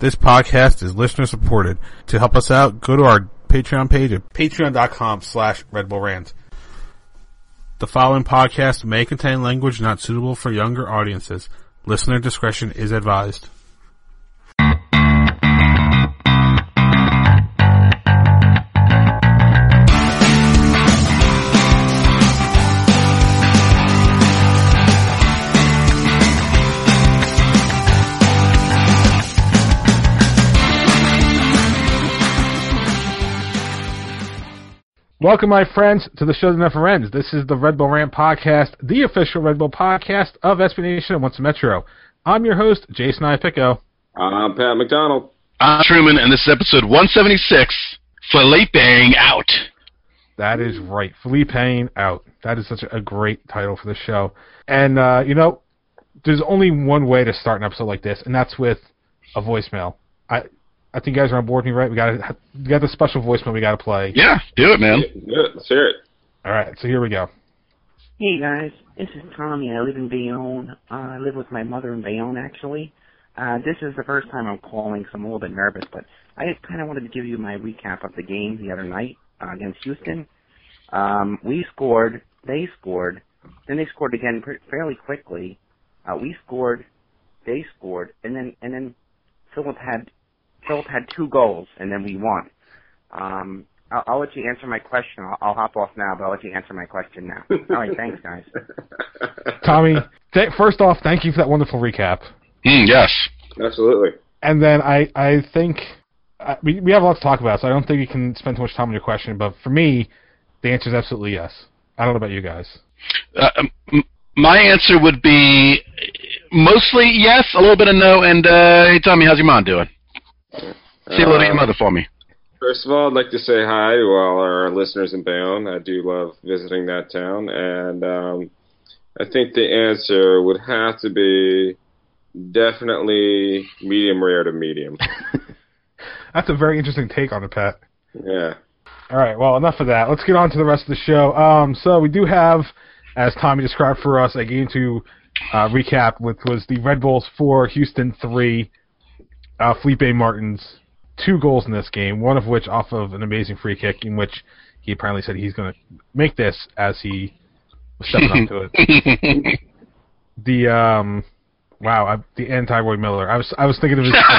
This podcast is listener supported. To help us out, go to our Patreon page at patreon.com slash Red Bull Rant. The following podcast may contain language not suitable for younger audiences. Listener discretion is advised. Welcome, my friends, to the show that never ends. This is the Red Bull Rant Podcast, the official Red Bull podcast of SB Nation and Once Metro. I'm your host, Jason Iapicco. I'm Pat McDonald. I'm Truman, and this is episode 176, Felipe Out. That is right. Felipe out. That is such a great title for the show. And, uh, you know, there's only one way to start an episode like this, and that's with a voicemail. I, I think you guys are on board with me, right? We got we got the special voicemail we got to play. Yeah, do it, man. Good. Let's hear it. All right, so here we go. Hey guys, this is Tommy. I live in Bayonne. Uh, I live with my mother in Bayonne, actually. Uh, this is the first time I'm calling, so I'm a little bit nervous, but I just kind of wanted to give you my recap of the game the other night uh, against Houston. Um, we scored, they scored, then they scored again pr- fairly quickly. Uh, we scored, they scored, and then and then Philip had Philip had two goals, and then we won. Um, I'll, I'll let you answer my question. I'll, I'll hop off now, but I'll let you answer my question now. All right, thanks, guys. Tommy, th- first off, thank you for that wonderful recap. Mm, yes. Absolutely. And then I, I think uh, we we have a lot to talk about, so I don't think we can spend too much time on your question. But for me, the answer is absolutely yes. I don't know about you guys. Uh, m- my answer would be mostly yes, a little bit of no, and uh, hey, Tommy, how's your mom doing? Say hello to your mother for me. First of all, I'd like to say hi to all our listeners in Bayonne. I do love visiting that town, and um, I think the answer would have to be definitely medium rare to medium. That's a very interesting take on it, Pat. Yeah. All right, well, enough of that. Let's get on to the rest of the show. Um, so we do have, as Tommy described for us, a game to uh, recap, which was the Red Bulls four, Houston three. Uh, Felipe Martins two goals in this game, one of which off of an amazing free kick, in which he apparently said he's going to make this as he was stepping up to it. The um, wow, I, the anti-Roy Miller. I was I was thinking of his, name.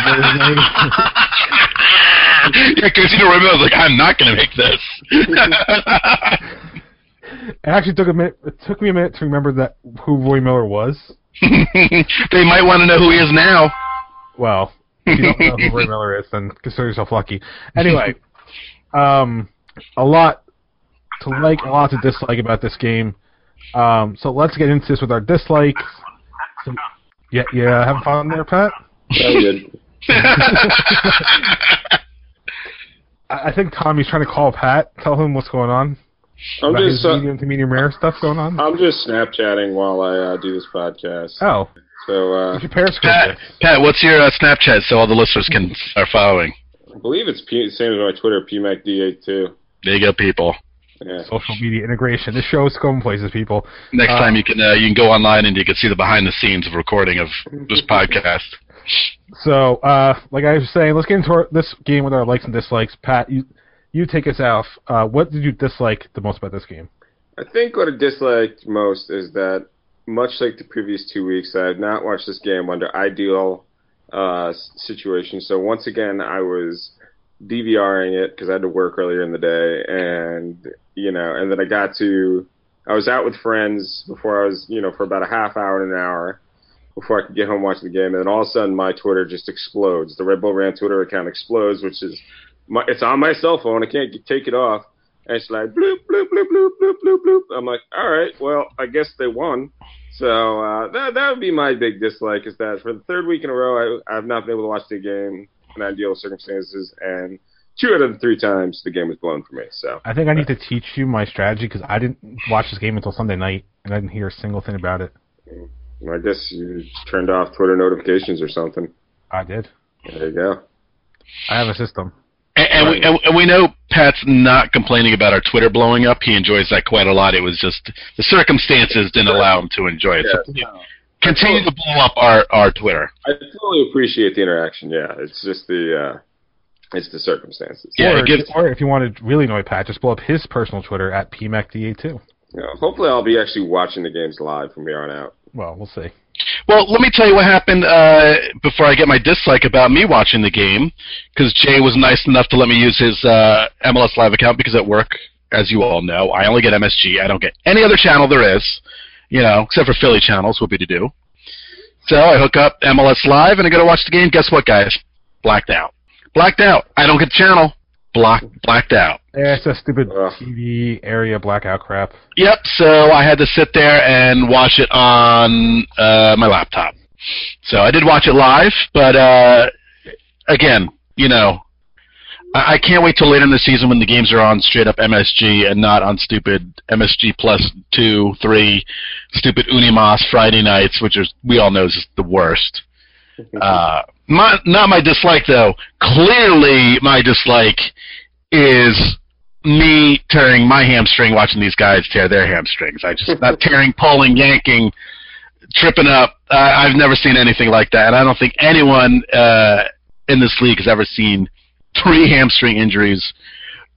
yeah, because you know, I was like, I'm not going to make this. It actually took a minute. It took me a minute to remember that who Roy Miller was. they might want to know who he is now. Well, you don't know who Ray Miller is, then consider yourself lucky. Anyway, um, a lot to like, a lot to dislike about this game. Um, so let's get into this with our dislikes. So, yeah, yeah, having fun there, Pat. Very good. I I think Tommy's trying to call Pat, tell him what's going on. I'm just his uh, medium to medium rare stuff going on. I'm just Snapchatting while I uh, do this podcast. Oh, So uh, you should Periscope Pat. Pat, what's your uh, Snapchat so all the listeners can start following? I believe it's P- same as my Twitter, PMACD82. There you go, people. Yeah. Social media integration. This show is going places, people. Next Uh, time you can uh, you can go online and you can see the behind the scenes of recording of this podcast. So, uh, like I was saying, let's get into our, this game with our likes and dislikes. Pat, you you take us off. Uh, what did you dislike the most about this game? I think what I disliked most is that, much like the previous two weeks, I had not watched this game under ideal uh, s- situations. So once again, I was DVRing it because I had to work earlier in the day, and you know, and then I got to, I was out with friends before I was, you know, for about a half hour and an hour before I could get home watching the game, and then all of a sudden my Twitter just explodes. The Red Bull Rant Twitter account explodes, which is, my, it's on my cell phone. I can't take it off. And it's like bloop bloop bloop bloop bloop bloop bloop. I'm like, all right, well, I guess they won. So uh, that that would be my big dislike is that for the third week in a row, I I've not been able to watch the game in ideal circumstances, and two out of the three times the game was blown for me. So I think I need to teach you my strategy because I didn't watch this game until Sunday night and I didn't hear a single thing about it. I guess you turned off Twitter notifications or something. I did. There you go. I have a system. And, and, we, and, and we know Pat's not complaining about our Twitter blowing up. He enjoys that quite a lot. It was just the circumstances didn't allow him to enjoy it. So Yeah. continue to blow up our our Twitter. I totally appreciate the interaction. Yeah, it's just the uh, it's the circumstances. Yeah, or, gives- or if you want to really annoy Pat, just blow up his personal Twitter at PMACDA2. You know, hopefully, I'll be actually watching the games live from here on out. Well, we'll see. Well, let me tell you what happened uh, before I get my dislike about me watching the game, because Jay was nice enough to let me use his uh, MLS Live account because at work, as you all know, I only get MSG. I don't get any other channel there is, you know, except for Philly channels, would be to do. So I hook up MLS Live and I go to watch the game. Guess what, guys? Blacked out. Blacked out. I don't get the channel. Block, blacked out. Yeah, it's a stupid Ugh. TV area blackout crap. Yep. So I had to sit there and watch it on uh, my laptop. So I did watch it live, but uh, again, you know, I, I can't wait till later in the season when the games are on straight up MSG and not on stupid MSG plus two, three, stupid Unimas Friday nights, which is we all know is the worst. Uh, my, not my dislike though. Clearly, my dislike is me tearing my hamstring watching these guys tear their hamstrings. I just not tearing, pulling, yanking, tripping up. Uh, I've never seen anything like that, and I don't think anyone uh, in this league has ever seen three hamstring injuries.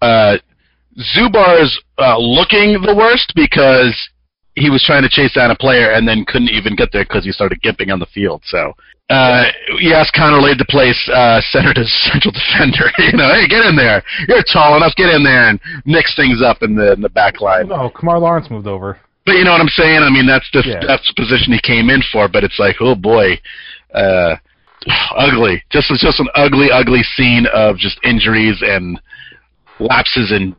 Uh, Zubar's uh, looking the worst because he was trying to chase down a player and then couldn't even get there because he started gimping on the field. So, uh, yes, Connor Lade to place uh, center to central defender. you know, hey, get in there. You're tall enough. Get in there and mix things up in the in the back line. No, Kemar Lawrence moved over. But you know what I'm saying? I mean, that's the Yeah. that's the position he came in for. But it's like, oh boy, uh, ugly. Just it's just an ugly, ugly scene of just injuries and lapses in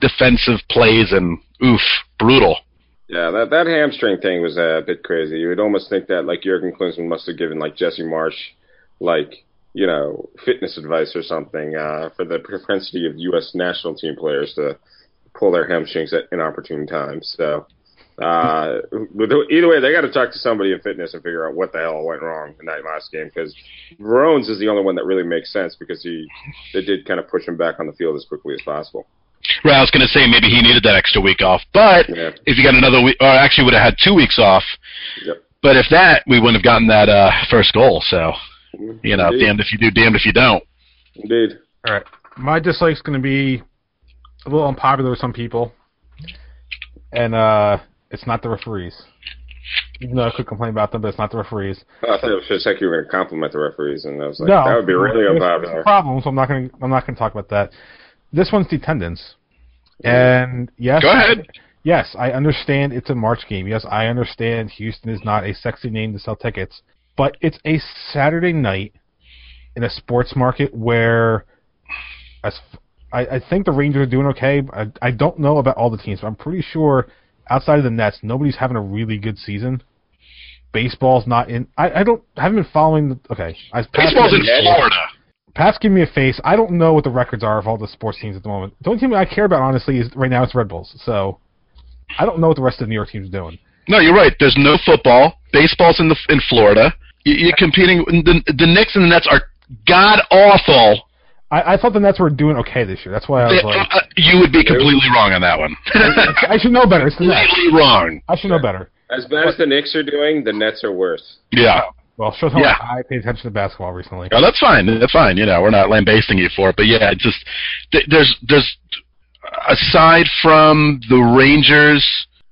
defensive plays and oof, brutal. Yeah, that that hamstring thing was a bit crazy. You would almost think that like Jurgen Klinsmann must have given like Jesse Marsch, like you know, fitness advice or something uh, for the propensity of U.S. national team players to pull their hamstrings at inopportune times. So. Uh, either way, they got to talk to somebody in fitness and figure out what the hell went wrong in that last game because Verón's is the only one that really makes sense because he they did kind of push him back on the field as quickly as possible. Right, I was going to say maybe he needed that extra week off, but Yeah. if he got another week, or actually would have had two weeks off. Yep. But if that, we wouldn't have gotten that uh, first goal. So you know, Indeed. damned if you do, damned if you don't. Indeed. All right, my dislike's going to be a little unpopular with some people, and uh, it's not the referees. Even though I could complain about them, but it's not the referees. Oh, I thought it was just like you were going to compliment the referees, and I was like, no, that would be really it's- It's a unpopular. problem, so I'm not going. to I'm not going to talk about that. This one's the attendance, and yes, Go ahead. Yes, I understand it's a March game. Yes, I understand Houston is not a sexy name to sell tickets, but it's a Saturday night in a sports market where, as I, I think the Rangers are doing okay. I, I don't know about all the teams, but I'm pretty sure outside of the Nets, nobody's having a really good season. Baseball's not in. I, I don't. I haven't been following. The, okay, I, Baseball's in. Florida. Pat's giving me a face. I don't know what the records are of all the sports teams at the moment. The only team I care about, honestly, is right now it's Red Bulls. So I don't know what the rest of the New York teams are doing. No, you're right. There's no football. Baseball's in the in Florida. You- You're competing. The the Knicks and the Nets are god awful. I, I thought the Nets were doing okay this year. That's why I was like, Uh, you would be completely wrong on that one. I should know better. It's the Nets. completely wrong. I should know better. As bad as the Knicks are doing, the Nets are worse. Yeah. Well, shows how Yeah. I pay attention to basketball recently. Oh, that's fine. That's fine. You know, we're not lambasting you for it, but yeah, it's just th- there's there's aside from the Rangers.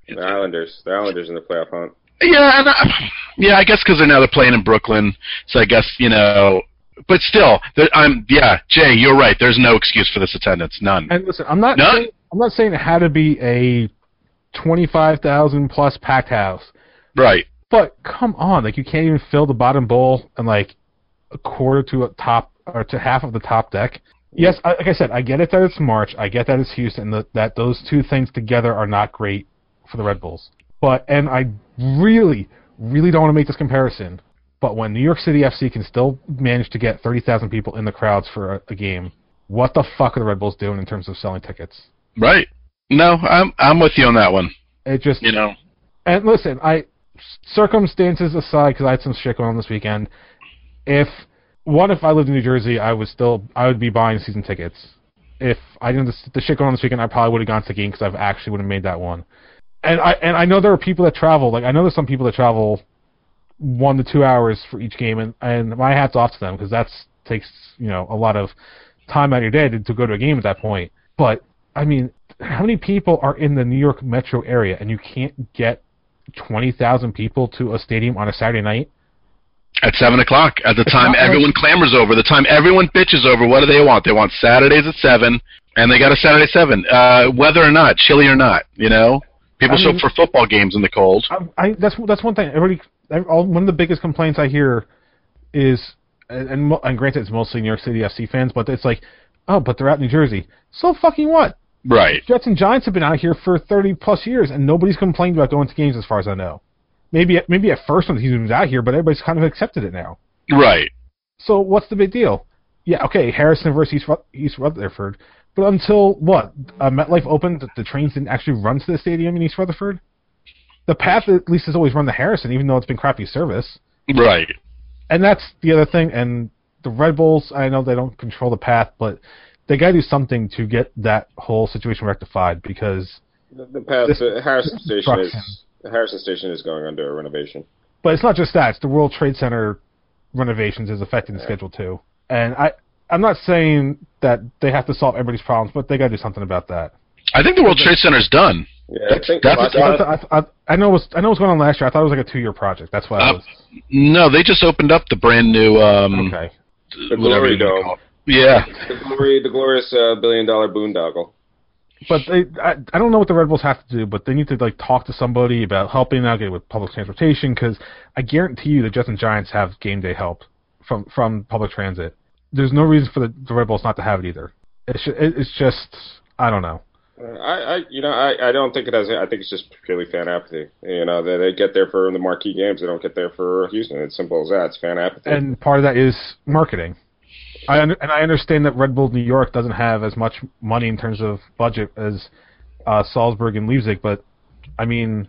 The Islanders, the Islanders in the playoff hunt. Yeah, and I, yeah, I guess because they're now they're playing in Brooklyn, so I guess you know. But still, there, I'm yeah, Jay, you're right. There's no excuse for this attendance, none. And listen, I'm not None? saying, I'm not saying it had to be a twenty five thousand plus packed house, Right. But come on, like you can't even fill the bottom bowl and like a quarter to a top or to half of the top deck. Yes, I, like I said, I get it that it's March. I get that it's Houston. That that those two things together are not great for the Red Bulls. But and I really, really don't want to make this comparison. But when New York City FC can still manage to get thirty thousand people in the crowds for a, a game, what the fuck are the Red Bulls doing in terms of selling tickets? Right. No, I'm I'm with you on that one. It just You know. and listen, I circumstances aside, because I had some shit going on this weekend. If one, if I lived in New Jersey, I would still, I would be buying season tickets. If I didn't the, the shit going on this weekend, I probably would have gone to the game because I've actually would have made that one. And I and I know there are people that travel. Like I know there's some people that travel one to two hours for each game, and and my hats off to them because that's takes you know a lot of time out of your day to, to go to a game at that point. But I mean, how many people are in the New York metro area, and you can't get twenty thousand people to a stadium on a Saturday night? At seven o'clock, at the It's time not like- everyone clamors over, the time everyone bitches over, what do they want? They want Saturdays at seven, and they got a Saturday seven, uh, whether or not, chilly or not. You know, people I show mean- up for football games in the cold. I, I that's that's one thing. Everybody, every- all, one of the biggest complaints I hear is, and and granted, it's mostly New York City FC fans, but it's like, oh, but they're out in New Jersey. So fucking what? Right. Jets and Giants have been out here for thirty plus years, and nobody's complained about going to games, as far as I know. Maybe at- maybe at first when he was out here, but everybody's kind of accepted it now. Right. So what's the big deal? Yeah, okay, Harrison versus East, East Rutherford, but until what? Uh, MetLife opened, the trains didn't actually run to the stadium in East Rutherford. The path at least has always run to Harrison, even though it's been crappy service. Right. And that's the other thing. And the Red Bulls, I know they don't control the path, but they got to do something to get that whole situation rectified because. The, the path This- to Harrison Station is the Harrison Station is going under a renovation. But it's not just that; it's the World Trade Center renovations is affecting the schedule too. And I, I'm not saying that they have to solve everybody's problems, but they got to do something about that. I think the World Trade Center's done. Yeah, I That's- think that's- I- I- know it was I know it was going on last year. I thought it was like a two year project. That's why I Uh, was No, they just opened up the brand new um okay. The Glory Dome. Call it. Yeah. the glory, the glorious uh, billion dollar boondoggle. But they, I, I don't know what the Red Bulls have to do, but they need to like talk to somebody about helping out get with public transportation because I guarantee you the Jets and Giants have game day help from from public transit. There's no reason for the, the Red Bulls not to have it either. It's ju- it, it's just I don't know. Uh, I, I, you know, I, I don't think it has. I think it's just purely fan apathy. You know, they, they get there for the marquee games. They don't get there for Houston. It's simple as that. It's fan apathy. and part of that is marketing. I under, and I understand that Red Bull New York doesn't have as much money in terms of budget as uh, Salzburg and Leipzig, but I mean,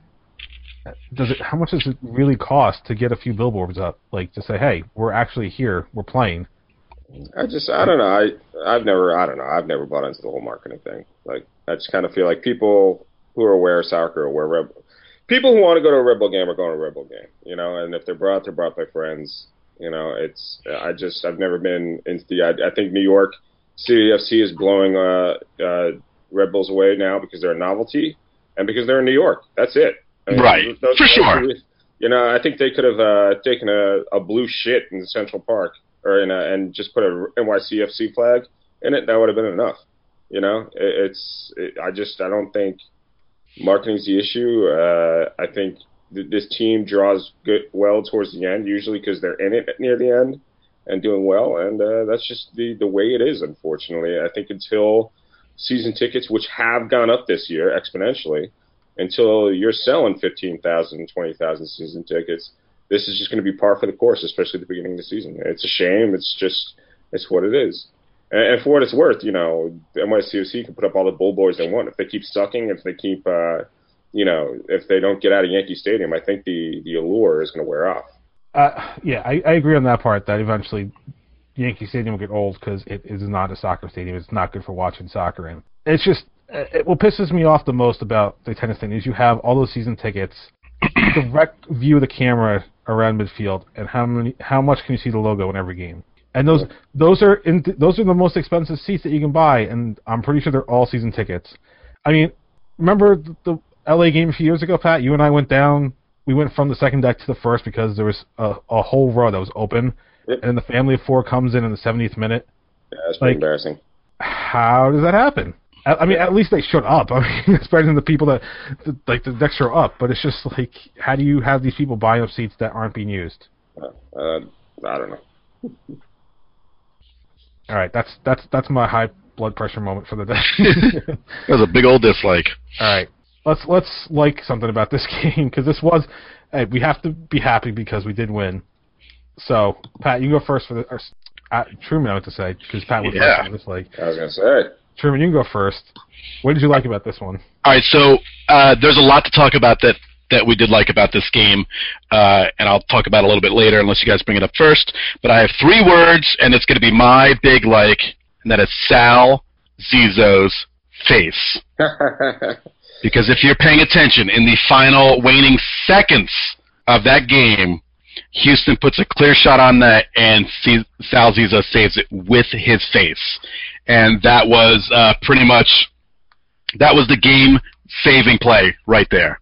does it? How much does it really cost to get a few billboards up? Like to say, hey, we're actually here, we're playing. I just, I don't know. I, I've never, I don't know. I've never bought into the whole marketing thing. Like, I just kind of feel like people who are aware of soccer, are aware Red, people who want to go to a Red Bull game are going to a Red Bull game. You know, and if they're brought, they're brought by friends. You know, it's, I just, I've never been into the. I, I think New York City FC is blowing uh, uh, Red Bulls away now because they're a novelty and because they're in New York. That's it. I mean, Right. those- For those sure. are- You know, I think they could have uh, taken a, a blue shit in Central Park or in a, and just put a NYCFC flag in it. That would have been enough. You know, it, it's. It, I just I don't think marketing's the issue. Uh, I think th- this team draws good well towards the end, usually because they're in it near the end and doing well, and uh, that's just the the way it is. Unfortunately, I think until season tickets, which have gone up this year exponentially, until you're selling 15,000, 20,000 season tickets, this is just going to be par for the course, especially at the beginning of the season. It's a shame. It's just, it's what it is. And, for what it's worth, you know, NYCFC can put up all the bull boys they want. If they keep sucking, if they keep, uh, you know, if they don't get out of Yankee Stadium, I think the, the allure is going to wear off. Uh, yeah, I, I agree on that part. That eventually Yankee Stadium will get old because it is not a soccer stadium. It's not good for watching soccer in. It's just uh, it, what pisses me off the most about the tennis thing is you have all those season tickets, direct view of the camera around midfield, and how many how much can you see the logo in every game? And those those are in, those are the most expensive seats that you can buy, and I'm pretty sure they're all season tickets. I mean, remember the, the LA game a few years ago, Pat? You and I went down. We went from the second deck to the first because there was a, a whole row that was open, Yep. and the family of four comes in in the 70th minute. Yeah, it's pretty Like- embarrassing. How does that happen? I, I mean, at least they showed up. I mean, it's better than the people that, that like the decks show up. But it's just like, how do you have these people buying up seats that aren't being used? Uh, uh, I don't know. All right, that's that's that's my high blood pressure moment for the day. That was a big old dislike. All right, let's let's like something about this game because this was. Hey, we have to be happy because we did win. So, Pat, you can go first for the. Or, uh, Truman, I meant to say because Pat was Yeah. first on this like. I was going to say. Truman, you can go first. What did you like about this one? All right, so uh, there's a lot to talk about that that we did like about this game, uh, and I'll talk about it a little bit later, unless you guys bring it up first. But I have three words, and it's going to be my big like, and that is Sal Zizzo's face. Because if you're paying attention in the final waning seconds of that game, Houston puts a clear shot on net, and C- Sal Zizzo saves it with his face, and that was uh, pretty much that was the game saving play right there.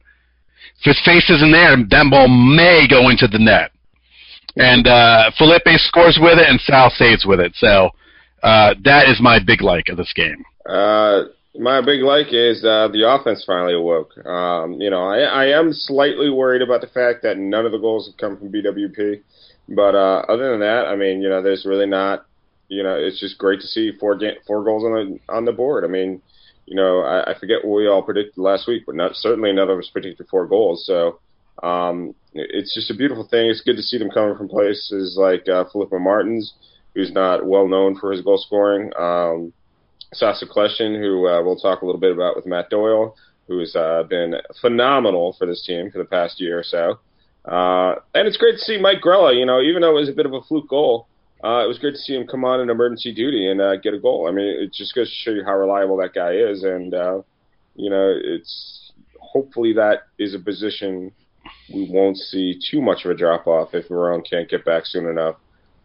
If his face isn't there, that ball may go into the net. And uh, Felipe scores with it, and Sal saves with it. So uh, that is my big like of this game. Uh, my big like is uh, the offense finally awoke. Um, you know, I, I am slightly worried about the fact that none of the goals have come from BWP, but uh, other than that, I mean, you know, there's really not. You know, it's just great to see four four goals on the on the board. I mean, you know, I, I forget what we all predicted last week, but not certainly none of us predicted four goals. So um, it's just a beautiful thing. It's good to see them coming from places like uh, Felipe Martins, who's not well known for his goal scoring. Um, Sacha Kljestan, who uh, we'll talk a little bit about with Matt Doyle, who has uh, been phenomenal for this team for the past year or so. Uh, and it's great to see Mike Grella, you know, even though it was a bit of a fluke goal, uh, it was great to see him come on in emergency duty and uh, get a goal. I mean, it just goes to show you how reliable that guy is. And, uh, you know, it's hopefully that is a position we won't see too much of a drop off if Verón can't get back soon enough.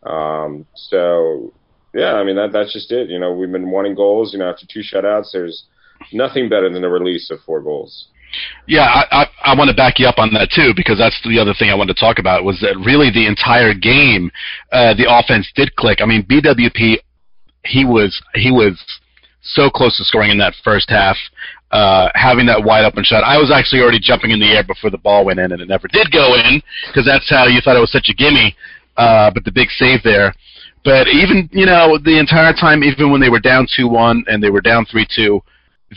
Um, so yeah, I mean that that's just it. You know, we've been wanting goals. You know, after two shutouts, there's nothing better than the release of four goals. Yeah, I, I, I want to back you up on that too because that's the other thing I wanted to talk about was that really the entire game, uh, the offense did click. I mean, BWP, he was he was so close to scoring in that first half, uh, having that wide open shot. I was actually already jumping in the air before the ball went in, and it never did go in because that's how you thought it was such a gimme. Uh, but the big save there. But even you know the entire time, even when they were down two one and they were down three two,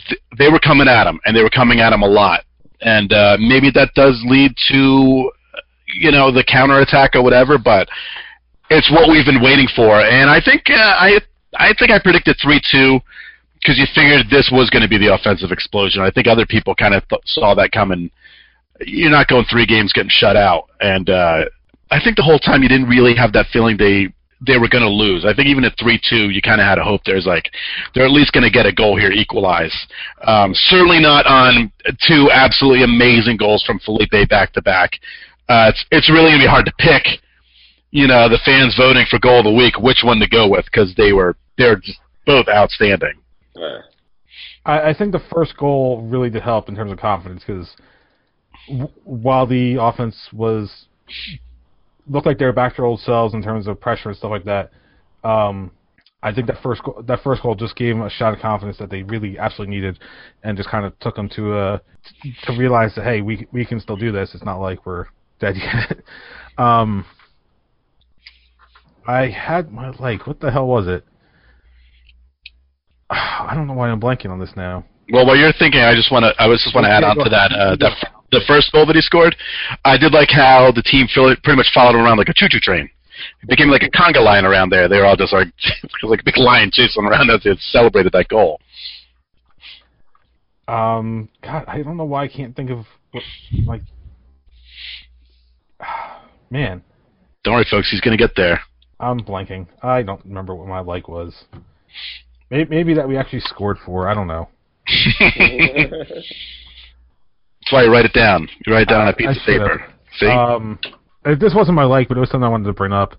th- they were coming at him and they were coming at him a lot. And uh, maybe that does lead to you know the counterattack or whatever. But it's what we've been waiting for. And I think uh, I I think I predicted three two because you figured this was going to be the offensive explosion. I think other people kind of th- saw that coming. You're not going three games getting shut out, and uh, I think the whole time you didn't really have that feeling they they were going to lose. I think even at three two, you kind of had a hope. There's like they're at least going to get a goal here, equalize. Um, certainly not on two absolutely amazing goals from Felipe back to back. Uh, it's it's really going to be hard to pick. You know, the fans voting for goal of the week, which one to go with because they were they're just both outstanding. I, I think the first goal really did help in terms of confidence because w- while the offense was looked like they're back to their old selves in terms of pressure and stuff like that, um, I think that first goal, that first goal just gave them a shot of confidence that they really absolutely needed, and just kind of took them to uh to realize that hey, we we can still do this. It's not like we're dead yet. um, I had my like, what the hell was it? I don't know why I'm blanking on this now. Well, while you're thinking, I just want to I was just want to add on to that uh, that the first goal that he scored. I did like how the team pretty much followed him around like a choo-choo train. It became like a conga line around there. They were all just like like a big lion chasing around as they celebrated that goal. Um, God, I don't know why I can't think of what, like, man, Don't worry, folks. He's going to get there. I'm blanking. I don't remember what my like was. Maybe, maybe that we actually scored for. I don't know. That's why you write it down. You write it down on a piece I of paper. should've. See? Um, uh, this wasn't my like, but it was something I wanted to bring up.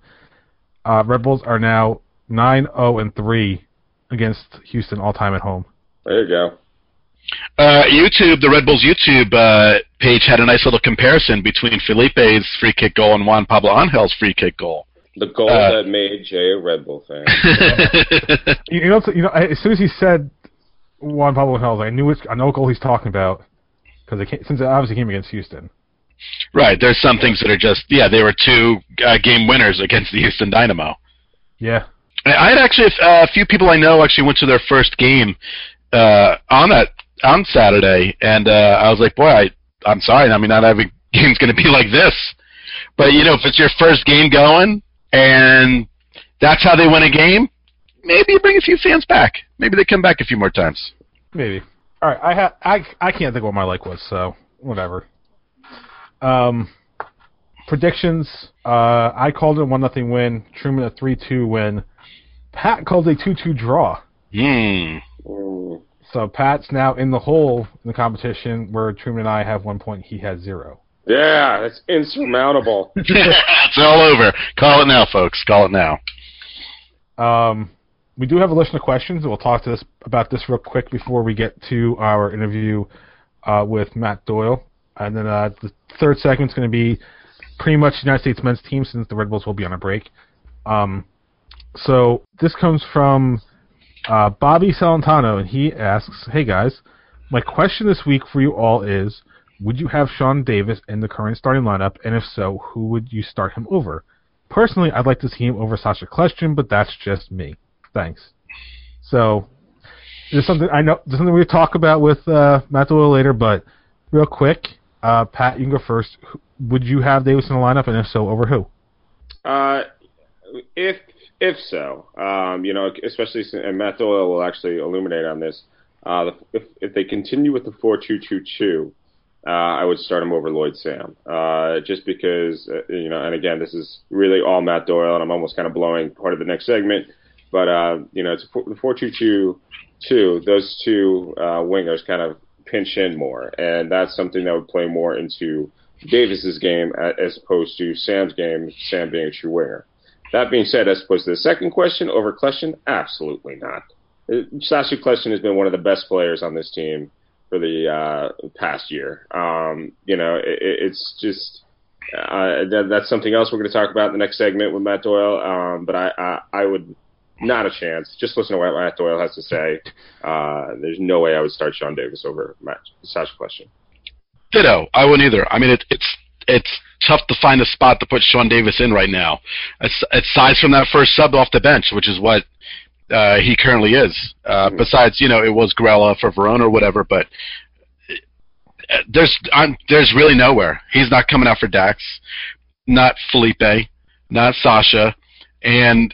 Uh, Red Bulls are now nine zero and three against Houston all time at home. There you go. Uh, YouTube, the Red Bulls YouTube uh, page had a nice little comparison between Felipe's free kick goal and Juan Pablo Angel's free kick goal. The goal Uh, that made Jay a Red Bull fan. You, you know, you know. As soon as he said Juan Pablo Hell, I knew it's, I know what goal he's talking about because it came, since it obviously came against Houston. right. There's some things that are just yeah. They were two uh, game winners against the Houston Dynamo. Yeah. I had actually uh, a few people I know actually went to their first game uh, on that on Saturday, and uh, I was like, boy, I I'm sorry. I mean, not every game's going to be like this, but you know, if it's your first game going and that's how they win a game, maybe you bring a few fans back. Maybe they come back a few more times. Maybe. All right, I ha- I I can't think what my like was, so whatever. Um, predictions. Uh, I called it a one nothing win. Truman a three two win. Pat called a two two draw. Mm. So Pat's now in the hole in the competition, where Truman and I have one point. He has zero. Yeah, that's insurmountable. it's all over. Call it now, folks. Call it now. Um, we do have a listener questions. And we'll talk to this about this real quick before we get to our interview uh, with Matt Doyle, and then uh, the third segment is going to be pretty much United States men's team since the Red Bulls will be on a break. Um, so this comes from uh, Bobby Salentano, and he asks, "Hey guys, my question this week for you all is." Would you have Sean Davis in the current starting lineup, and if so, who would you start him over? Personally, I'd like to see him over Sacha Kljestan, but that's just me. Thanks. So, there's something I know. There's something we talk about with uh, Matt Doyle later, but real quick, uh, Pat, you can go first. Would you have Davis in the lineup, and if so, over who? Uh, if if so, um, you know, especially and Matt Doyle will actually illuminate on this. Uh, if if they continue with the four two two two uh, I would start him over Lloyd Sam, uh, just because uh, you know. And again, this is really all Matt Doyle, and I'm almost kind of blowing part of the next segment. But uh, you know, it's the four two. Those two uh, wingers kind of pinch in more, and that's something that would play more into Davis's game as opposed to Sam's game. Sam being a true winger. That being said, as opposed to the second question over Kljestan, absolutely not. Sacha Kljestan has been one of the best players on this team for the uh, past year. Um, you know, it, it's just uh, that, that's something else we're going to talk about in the next segment with Matt Doyle. Um, but I, I, I would not a chance. Just listen to what Matt Doyle has to say. Uh, there's no way I would start Sean Davis over Matt Sacha Kljestan. Ditto. I wouldn't either. I mean, it, it's it's tough to find a spot to put Sean Davis in right now. It's, aside from that first sub off the bench, which is what uh, he currently is. Uh, mm-hmm. Besides, you know, it was Grella for Verona or whatever, but uh, there's I'm, there's really nowhere. He's not coming out for Dax, not Felipe, not Sacha, and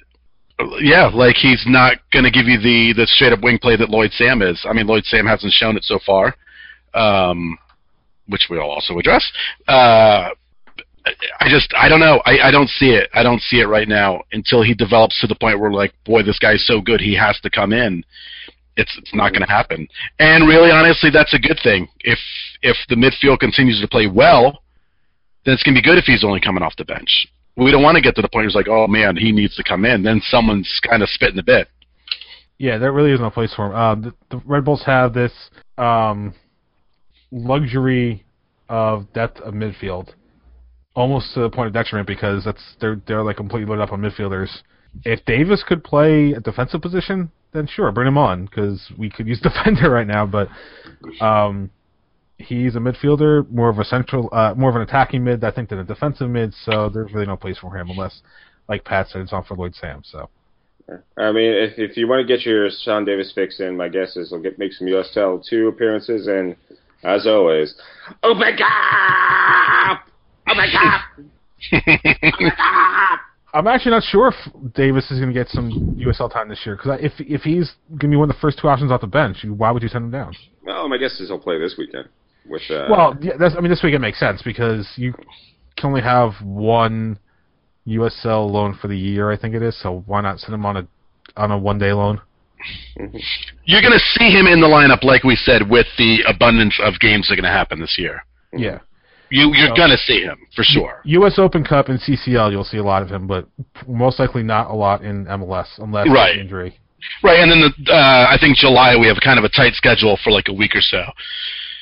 yeah, like he's not going to give you the the straight up wing play that Lloyd Sam is. I mean, Lloyd Sam hasn't shown it so far, um, which we'll also address. Uh, I just I don't know. I, I don't see it. I don't see it right now until he develops to the point where like, boy, this guy's so good he has to come in. It's it's not going to happen. And really, honestly, that's a good thing. If if the midfield continues to play well, then it's going to be good if he's only coming off the bench. We don't want to get to the point where it's like, oh man, he needs to come in. Then someone's kind of spitting a bit. Yeah, there really is no place for him. Uh, the, the Red Bulls have this um, luxury of depth of midfield almost to the point of detriment because that's they're they're like completely loaded up on midfielders. If Davis could play a defensive position, then sure, bring him on because we could use defender right now. But um, he's a midfielder, more of a central, uh, more of an attacking mid, I think, than a defensive mid. So there's really no place for him unless, like Pat said, it's on for Lloyd Sam. So. I mean, if if you want to get your Sean Davis fix in, my guess is he'll get make some USL two appearances, and as always, oh my god! Oh my god! I'm actually not sure if Davis is going to get some USL time this year because if if he's going to be one of the first two options off the bench, why would you send him down? Well, my guess is he'll play this weekend. With uh, well, yeah, that's, I mean, this week it makes sense because you can only have one USL loan for the year, I think it is. So why not send him on a on a one day loan? You're going to see him in the lineup, like we said, with the abundance of games that are going to happen this year. Yeah. You you're so, gonna see him for sure. U.S. Open Cup and CCL, you'll see a lot of him, but most likely not a lot in MLS unless right. injury. Right, and then the, uh, I think July we have kind of a tight schedule for like a week or so.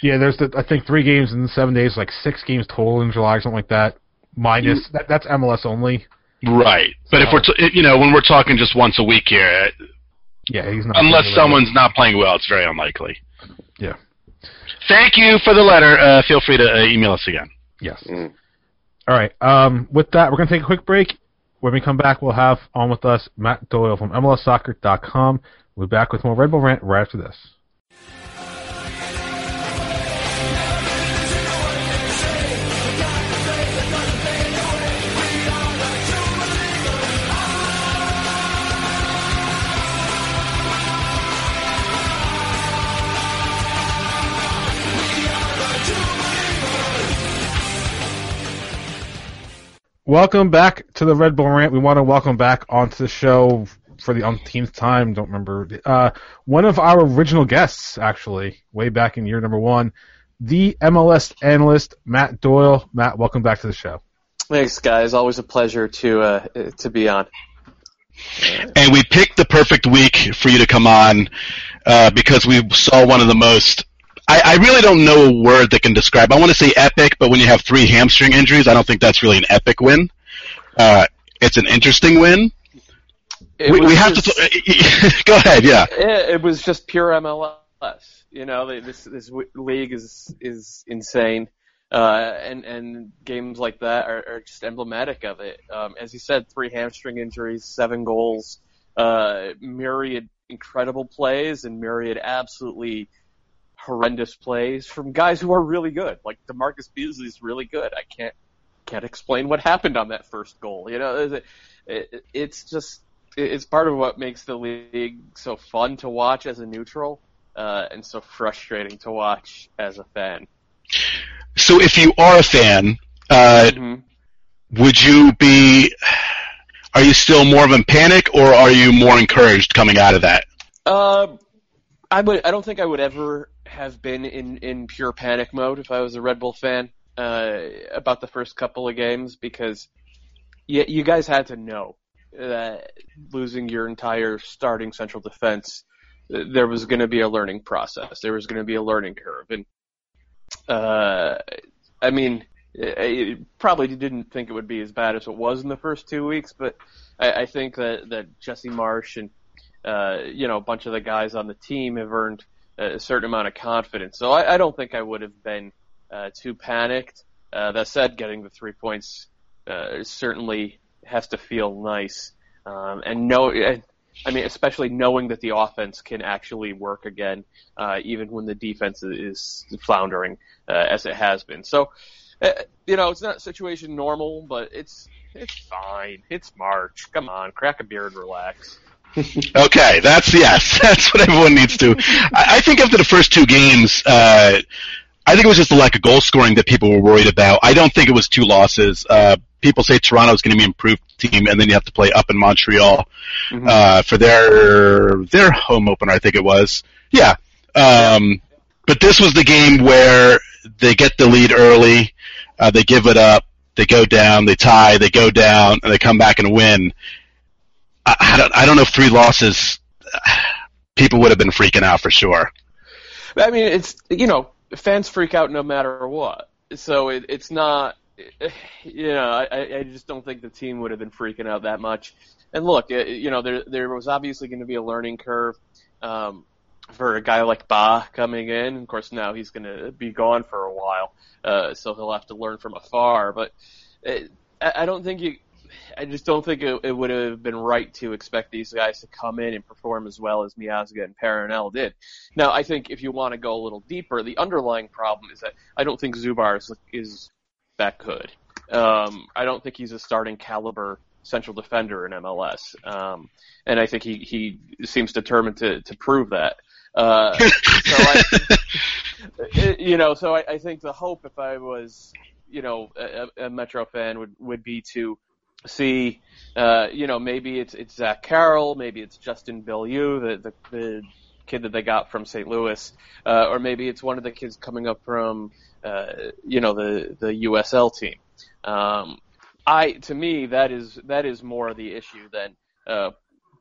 Yeah, there's the, I think three games in seven days, like six games total in July, something like that. Minus you, that, that's MLS only. Right, but if we're t- you know when we're talking just once a week here, yeah, he's not. Unless someone's not playing well, it's very unlikely. Yeah. Thank you for the letter. Uh, feel free to uh, email us again. Yes. Mm. All right. Um, with that, we're going to take a quick break. When we come back, we'll have on with us Matt Doyle from MLSsoccer.com. We'll be back with more Red Bull Rant right after this. Welcome back to the Red Bull Rant. We want to welcome back onto the show for the umpteenth time. Don't remember uh, one of our original guests, actually, way back in year number one, the MLS analyst Matt Doyle. Matt, welcome back to the show. Thanks, guys. Always a pleasure to uh, to be on. And we picked the perfect week for you to come on uh, because we saw one of the most. I, I really don't know a word that can describe. I want to say epic, but when you have three hamstring injuries, I don't think that's really an epic win. Uh, it's an interesting win. We, we have just- to. Th- go ahead. Yeah. It, it was just pure MLS. You know, they- this this league is is insane, uh, and and games like that are, are just emblematic of it. Um, as you said, three hamstring injuries, seven goals, uh, myriad incredible plays, and myriad absolutely horrendous plays from guys who are really good. Like DaMarcus Beasley is really good. I can't can't explain what happened on that first goal. You know, it, it, it's just it's part of what makes the league so fun to watch as a neutral, uh, and so frustrating to watch as a fan. So if you are a fan, uh, Mhm. would you be? Are you still more of in panic, or are you more encouraged coming out of that? Uh, I would. I don't think I would ever have been in in pure panic mode if I was a Red Bull fan uh, about the first couple of games because you, you guys had to know that losing your entire starting central defense, there was going to be a learning process. There was going to be a learning curve, and uh, I mean, I probably didn't think it would be as bad as it was in the first two weeks, but I, I think that that Jesse Marsch and uh, you know, a bunch of the guys on the team have earned a certain amount of confidence. So I, I don't think I would have been uh, too panicked. Uh, that said, getting the three points uh, certainly has to feel nice. Um, and know, I mean, especially knowing that the offense can actually work again, uh, even when the defense is floundering uh, as it has been. So, uh, you know, it's not situation normal, but it's it's fine. It's March. Come on, crack a beer and relax. Okay, that's yes, that's what everyone needs to. I, I think after the first two games, uh, I think it was just the lack of goal scoring that people were worried about. I don't think it was two losses. Uh, people say Toronto's going to be an improved team, and then you have to play up in Montreal Mhm. uh, for their their home opener. I think it was. Yeah, um, but this was the game where they get the lead early, uh, they give it up, they go down, they tie, they go down, and they come back and win. I, I don't I don't know if three losses people would have been freaking out for sure. I mean, it's you know, fans freak out no matter what. So it, it's not, you know, I, I just don't think the team would have been freaking out that much. And look, you know, there there was obviously going to be a learning curve um, for a guy like Baah coming in. Of course, now he's going to be gone for a while, uh, so he'll have to learn from afar. But it, I I don't think you. I just don't think it, it would have been right to expect these guys to come in and perform as well as Miazga and Perrinelle did. Now, I think if you want to go a little deeper, the underlying problem is that I don't think Zubar is, is that good. Um, I don't think he's a starting caliber central defender in MLS, um, and I think he he seems determined to to prove that. Uh, so I, it- you know, so I, I think the hope, if I was, you know, a, a Metro fan, would would be to see, uh, you know, maybe it's it's Zach Carroll, maybe it's Justin Bilyeu, the the, the kid that they got from St. Louis, uh, or maybe it's one of the kids coming up from, uh, you know, the the USL team. Um, I to me that is that is more the issue than uh,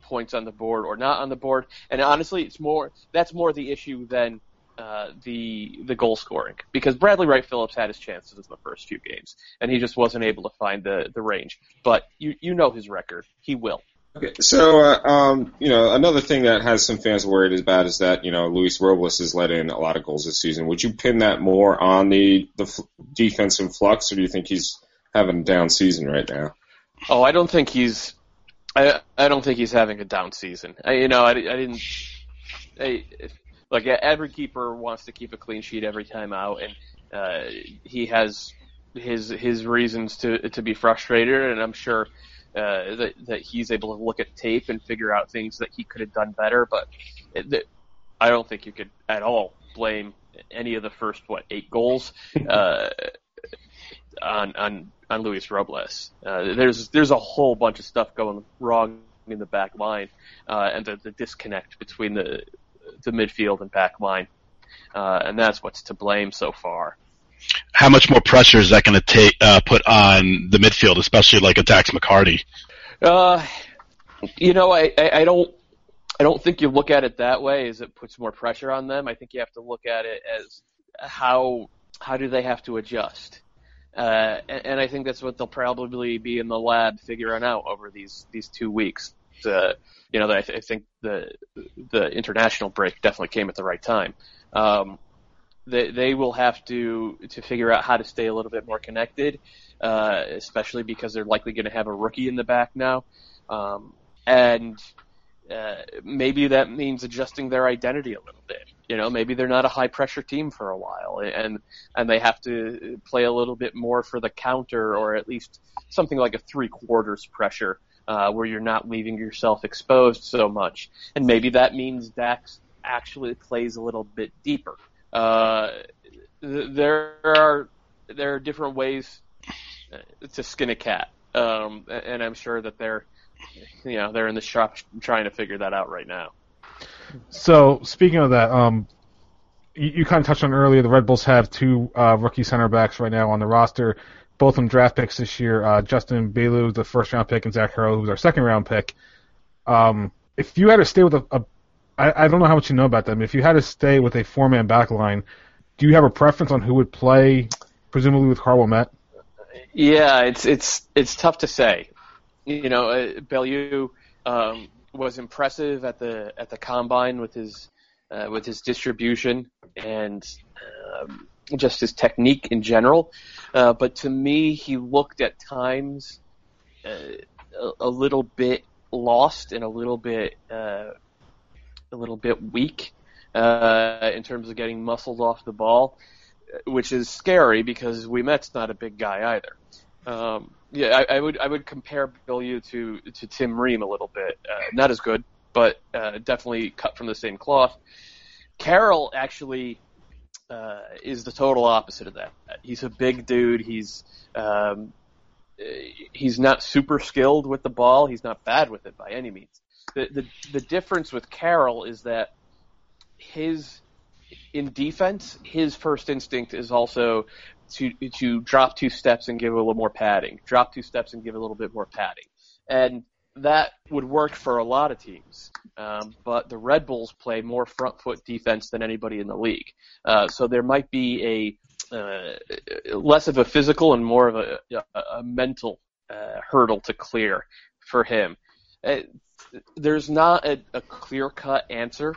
points on the board or not on the board. And honestly, it's more that's more the issue than uh, the the goal scoring because Bradley Wright Phillips had his chances in the first few games and he just wasn't able to find the the range. But you you know his record, he will. Okay, so uh, um, you know another thing that has some fans worried about is that you know Luis Robles has let in a lot of goals this season. Would you pin that more on the the f- defensive flux, or do you think he's having a down season right now? Oh, I don't think he's. I I don't think he's having a down season. I, you know, I, I didn't. I, like every keeper wants to keep a clean sheet every time out, and uh, he has his his reasons to to be frustrated, and I'm sure uh, that that he's able to look at tape and figure out things that he could have done better. But it, I don't think you could at all blame any of the first what eight goals uh, on on on Luis Robles. Uh, there's there's a whole bunch of stuff going wrong in the back line, uh, and the, the disconnect between the the midfield and back line, uh, and that's what's to blame so far. how much more pressure is that going to take uh, put on the midfield, especially like Dax McCarty? Uh, you know, I, I, I don't I don't think you look at it that way as it puts more pressure on them. I think you have to look at it as how how do they have to adjust. Uh, and, and I think that's what they'll probably be in the lab figuring out over these these two weeks. You know, I, th- I think the the international break definitely came at the right time. Um, they they will have to to figure out how to stay a little bit more connected, uh, especially because they're likely going to have a rookie in the back now, um, and uh, maybe that means adjusting their identity a little bit. You know, maybe they're not a high pressure team for a while, and and they have to play a little bit more for the counter, or at least something like a three quarters pressure, uh, where you're not leaving yourself exposed so much. And maybe that means Dax actually plays a little bit deeper. Uh, there are there are different ways to skin a cat, um, and I'm sure that they're you know they're in the shop trying to figure that out right now. So speaking of that, um, you, you kind of touched on earlier. The Red Bulls have two uh, rookie center backs right now on the roster, both of them draft picks this year. Uh, Justin Bilyeu, the first round pick, and Zach Carroll, who's our second round pick. Um, if you had to stay with a, a I, I don't know how much you know about them. If you had to stay with a four man back line, do you have a preference on who would play, presumably with Karl Ouimet? Yeah, it's it's it's tough to say. You know, uh, Bilyeu um, was impressive at the at the combine with his uh, with his distribution and um, just his technique in general. Uh, but to me, he looked at times uh, a, a little bit lost and a little bit uh, a little bit weak uh, in terms of getting muscled off the ball, which is scary because Ouimet's not a big guy either. Um, yeah, I, I would I would compare Bilyeu to to Tim Ream a little bit. Uh, not as good, but uh, definitely cut from the same cloth. Carroll actually uh, is the total opposite of that. He's a big dude. He's um, he's not super skilled with the ball. He's not bad with it by any means. The the the difference with Carroll is that his in defense, his first instinct is also to to drop two steps and give a little more padding, drop two steps and give a little bit more padding, and that would work for a lot of teams. Um, but the Red Bulls play more front foot defense than anybody in the league, uh, so there might be a uh, less of a physical and more of a, a, a mental uh, hurdle to clear for him. Uh, there's not a, a clear cut answer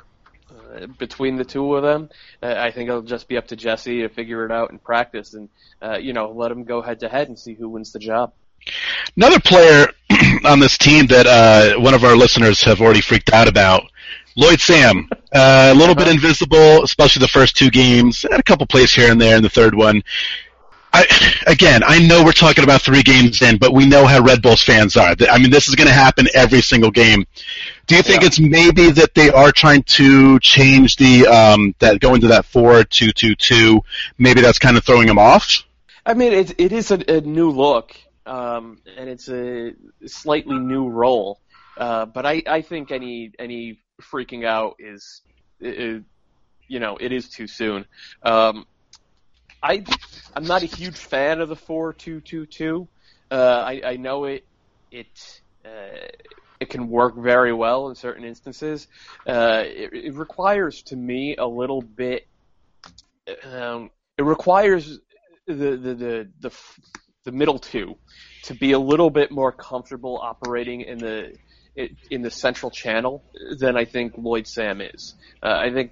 uh, between the two of them. Uh, I think it'll just be up to Jesse to figure it out in practice, and uh, you know, let them go head to head and see who wins the job. Another player on this team that uh, one of our listeners have already freaked out about, Lloyd Sam. Uh, a little bit invisible, especially the first two games. Had a couple plays here and there in the third one. I, again, I know we're talking about three games in, but we know how Red Bulls fans are. I mean, this is going to happen every single game. Do you think yeah. it's maybe that they are trying to change the um, that go into that four two two two? Maybe that's kind of throwing them off. I mean, it it is a, a new look, um, and it's a slightly new role. Uh, but I I think any any freaking out is, is you know it is too soon. Um, I I'm not a huge fan of the four two two two. Uh, I I know it it uh, it can work very well in certain instances. Uh, it, it requires to me a little bit. Um, it requires the the the the, the middle two to be a little bit more comfortable operating in the in the central channel than I think Lloyd Sam is. Uh, I think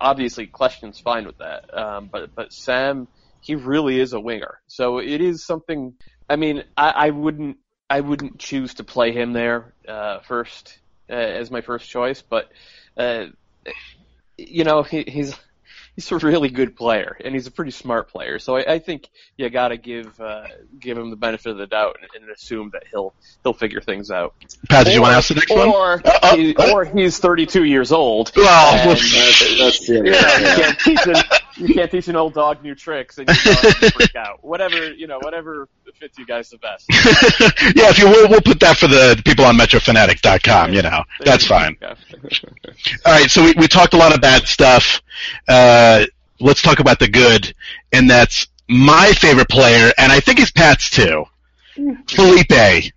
obviously questions fine with that, um, but but Sam he really is a winger, so it is something. I mean, I, I wouldn't I wouldn't choose to play him there uh, first uh, as my first choice, but uh, you know he, he's he's a really good player and he's a pretty smart player. So I, I think you got to give uh, give him the benefit of the doubt and, and, assume that he'll he'll figure things out. Pat, did or, you want to ask the next or, one? Uh, he, or he's 32 years old. Well, and, that's, that's, yeah, yeah, you can't teach him. You can't teach an old dog new tricks and can freak out. Whatever you know, whatever fits you guys the best. yeah, if you will, we'll put that for the people on MetroFanatic.com. You know, that's fine. All right, so we we talked a lot of bad stuff. Uh, let's talk about the good, and that's my favorite player, and I think he's Pat's too, Felipe.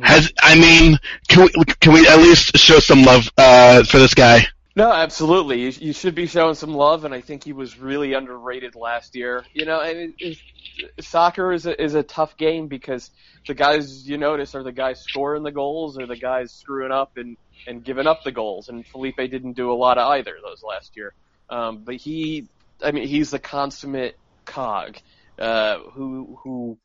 Has I mean, can we can we at least show some love uh, for this guy? No, absolutely. You, you should be showing some love, and I think he was really underrated last year. You know, and it, it, soccer is a, is a tough game because the guys you notice are the guys scoring the goals or the guys screwing up and and giving up the goals. And Felipe didn't do a lot of either of those last year. Um, but he, I mean, he's the consummate cog uh, who who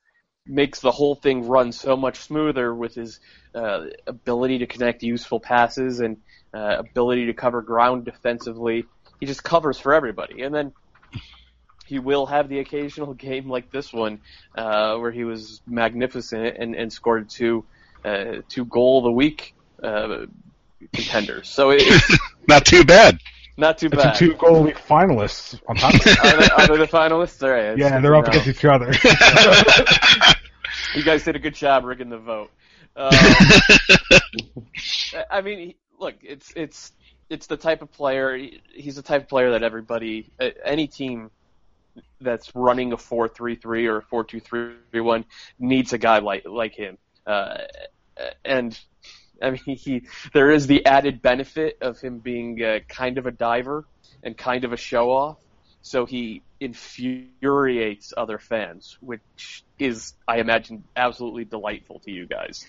makes the whole thing run so much smoother with his uh, ability to connect useful passes and uh, ability to cover ground defensively. He just covers for everybody, and then he will have the occasional game like this one uh, where he was magnificent and, and scored two uh, two goal of the week uh, contenders. So it's not too bad. Not too It's bad. a two goal league finalists on top of it. are, they, are they the finalists? All right. yeah, they're up against each other. You guys did a good job rigging the vote. Um, I mean, he- look, it's it's it's the type of player. He's the type of player that everybody, any team that's running a four-three-three or a four-two-three-one needs a guy like like him. Uh, and I mean, he there is the added benefit of him being uh, kind of a diver and kind of a show-off. So he infuriates other fans, which is, I imagine, absolutely delightful to you guys.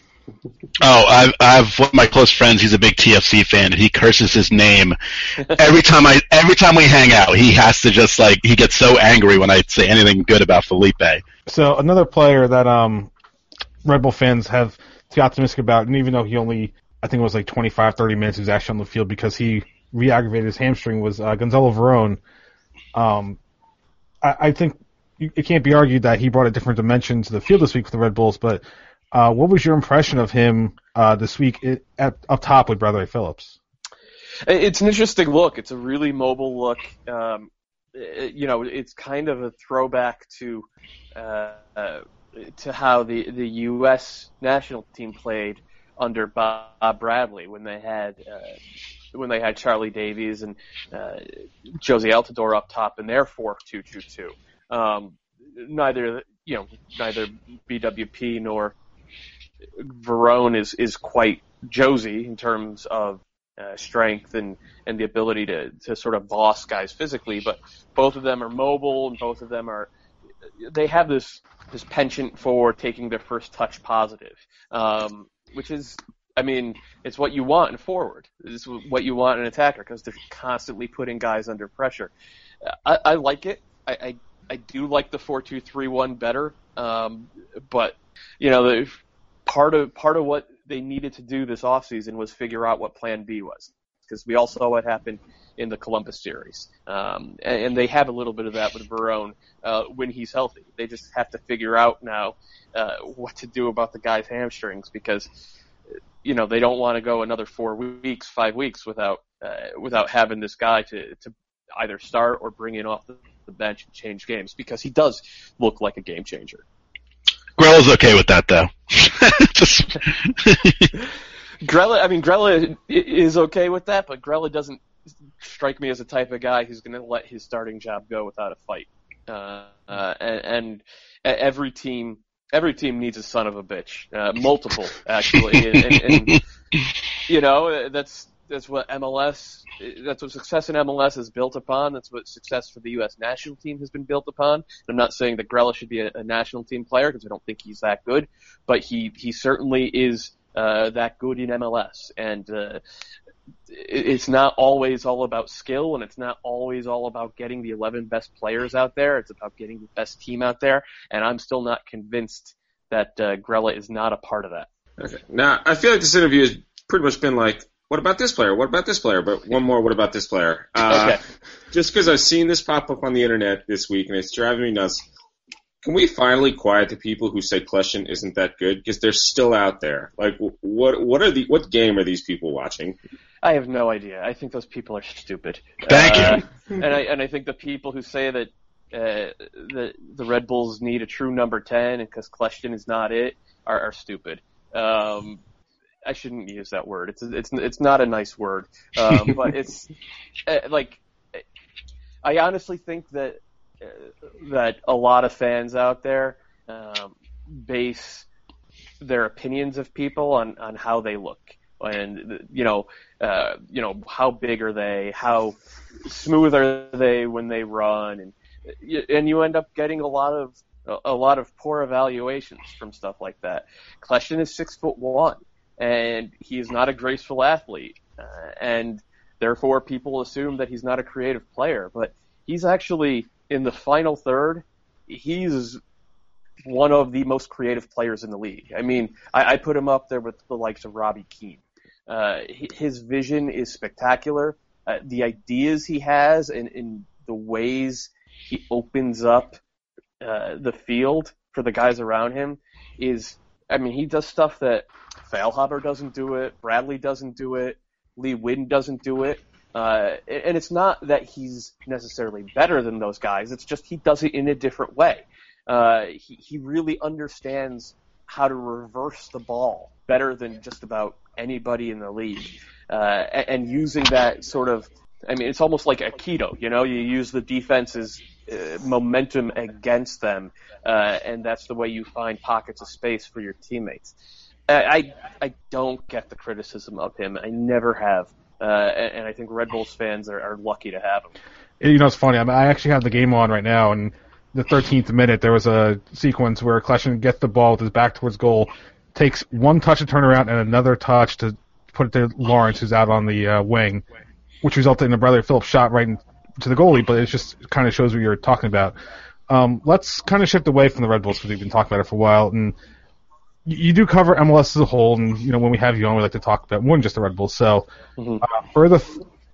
Oh, I've, I've one of my close friends. He's a big TFC fan, and he curses his name every time I every time we hang out. He has to just like he gets so angry when I say anything good about Felipe. So another player that um, Red Bull fans have to be optimistic about, and even though he only, I think it was like 25, 30 minutes he was actually on the field because he re-aggravated his hamstring, was uh, Gonzalo Verón. Um, I, I think it can't be argued that he brought a different dimension to the field this week for the Red Bulls, but uh, what was your impression of him uh, this week at, at, up top with Bradley Phillips? It's an interesting look. It's a really mobile look. Um, it- you know, it's kind of a throwback to uh, uh, to how the the U.S. national team played under Bob Bradley when they had uh, when they had Charlie Davies and uh, Jozy Altidore up top in their four-two-two-two. Um, neither you know neither BWP nor Verón is is quite Jozy in terms of uh, strength and and the ability to to sort of boss guys physically, but both of them are mobile and both of them are they have this this penchant for taking their first touch positive, um, which is I mean it's what you want in forward. It's what you want in an attacker because they're constantly putting guys under pressure. I, I like it. I, I I do like the four two three one better, um, but you know the part of part of what they needed to do this offseason was figure out what Plan B was because we all saw what happened in the Columbus series, um, and, and they have a little bit of that with Verón uh, when he's healthy. They just have to figure out now uh, what to do about the guy's hamstrings because you know they don't want to go another four weeks, five weeks without uh, without having this guy to to either start or bring in off the, the bench and change games because he does look like a game changer. Grella's okay with that though. just Grella, I mean, Grella is okay with that, but Grella doesn't strike me as the type of guy who's going to let his starting job go without a fight. Uh, uh, and, and every team, every team needs a son of a bitch, uh, multiple actually, and, and, and you know that's that's what MLS, that's what success in MLS is built upon. That's what success for the U.S. national team has been built upon. I'm not saying that Grella should be a, a national team player because I don't think he's that good, but he he certainly is uh, that good in MLS, and uh, it- it's not always all about skill, and it's not always all about getting the 11 best players out there. It's about getting the best team out there, and I'm still not convinced that uh, Grella is not a part of that. Okay. Now, I feel like this interview has pretty much been like, what about this player? What about this player? But one more, what about this player? Uh, Okay. Just because I've seen this pop up on the internet this week and it's driving me nuts. Can we finally quiet the people who say Kljestan isn't that good? Because they're still out there. Like, what what are the what game are these people watching? I have no idea. I think those people are stupid. Thank you. Uh, and I and I think the people who say that uh, the the Red Bulls need a true number ten and because Kljestan is not it are, are stupid. Um, I shouldn't use that word. It's it's it's not a nice word, um, but it's uh, like I honestly think that that a lot of fans out there um, base their opinions of people on on how they look. And you know uh, you know how big are they? How smooth are they when they run? And and you end up getting a lot of a lot of poor evaluations from stuff like that. Kljestan is six foot one, and he is not a graceful athlete, uh, and therefore people assume that he's not a creative player. But he's actually in the final third. He's one of the most creative players in the league. I mean, I, I put him up there with the likes of Robbie Keane. Uh, his vision is spectacular. Uh, the ideas he has and, and the ways he opens up uh, the field for the guys around him is, I mean, he does stuff that Feilhaber doesn't do it, Bradley doesn't do it, Lee Nguyen doesn't do it. Uh, and it's not that he's necessarily better than those guys. It's just he does it in a different way. Uh, he, he really understands how to reverse the ball better than just about anybody in the league. Uh, and, and using that sort of, I mean, it's almost like Aikido, you know, you use the defense's uh, momentum against them, uh, and that's the way you find pockets of space for your teammates. I, I don't get the criticism of him. I never have. Uh, and, I think Red Bulls fans are, are lucky to have him. You know, it's funny. I, actually have the game on right now, and the 13th minute, there was a sequence where Kljestan gets the ball with his back towards goal, takes one touch to turn around and another touch to put it to Lawrence, who's out on the uh, wing, which resulted in a brother Phillips shot right in, to the goalie. But it just kind of shows what you're talking about. Um, let's kind of shift away from the Red Bulls because we've been talking about it for a while, and you do cover MLS as a whole, and you know when we have you on, we like to talk about more than just the Red Bulls. So, mm-hmm. uh, for the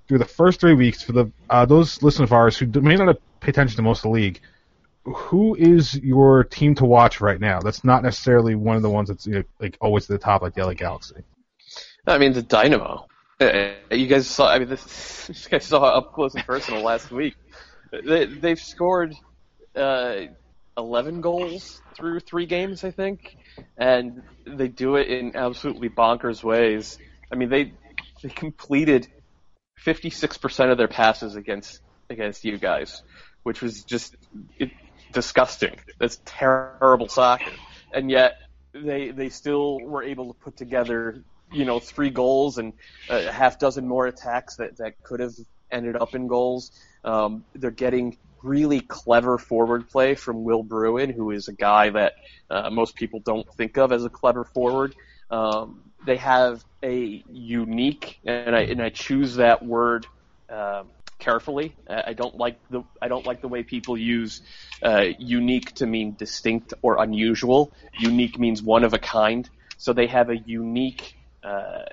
through the first three weeks, for the uh, those listeners of ours who may not pay attention to most of the league, who is your team to watch right now? That's not necessarily one of the ones that's you know, like always at the top, like the LA Galaxy. I mean, the Dynamo. Uh, you guys saw. I mean, this, you guys saw up close and personal last week. They, they've scored uh, 11 goals through three games, I think and they do it in absolutely bonkers ways. I mean, they they completed 56% of their passes against against you guys, which was just it, disgusting. That's terrible soccer, and yet they they still were able to put together you know three goals and a half dozen more attacks that that could have ended up in goals. Um, they're getting really clever forward play from Will Bruin, who is a guy that uh, most people don't think of as a clever forward. Um, they have a unique, and I and I choose that word uh, carefully. I don't like the I don't like the way people use uh, unique to mean distinct or unusual. Unique means one of a kind. So they have a unique uh,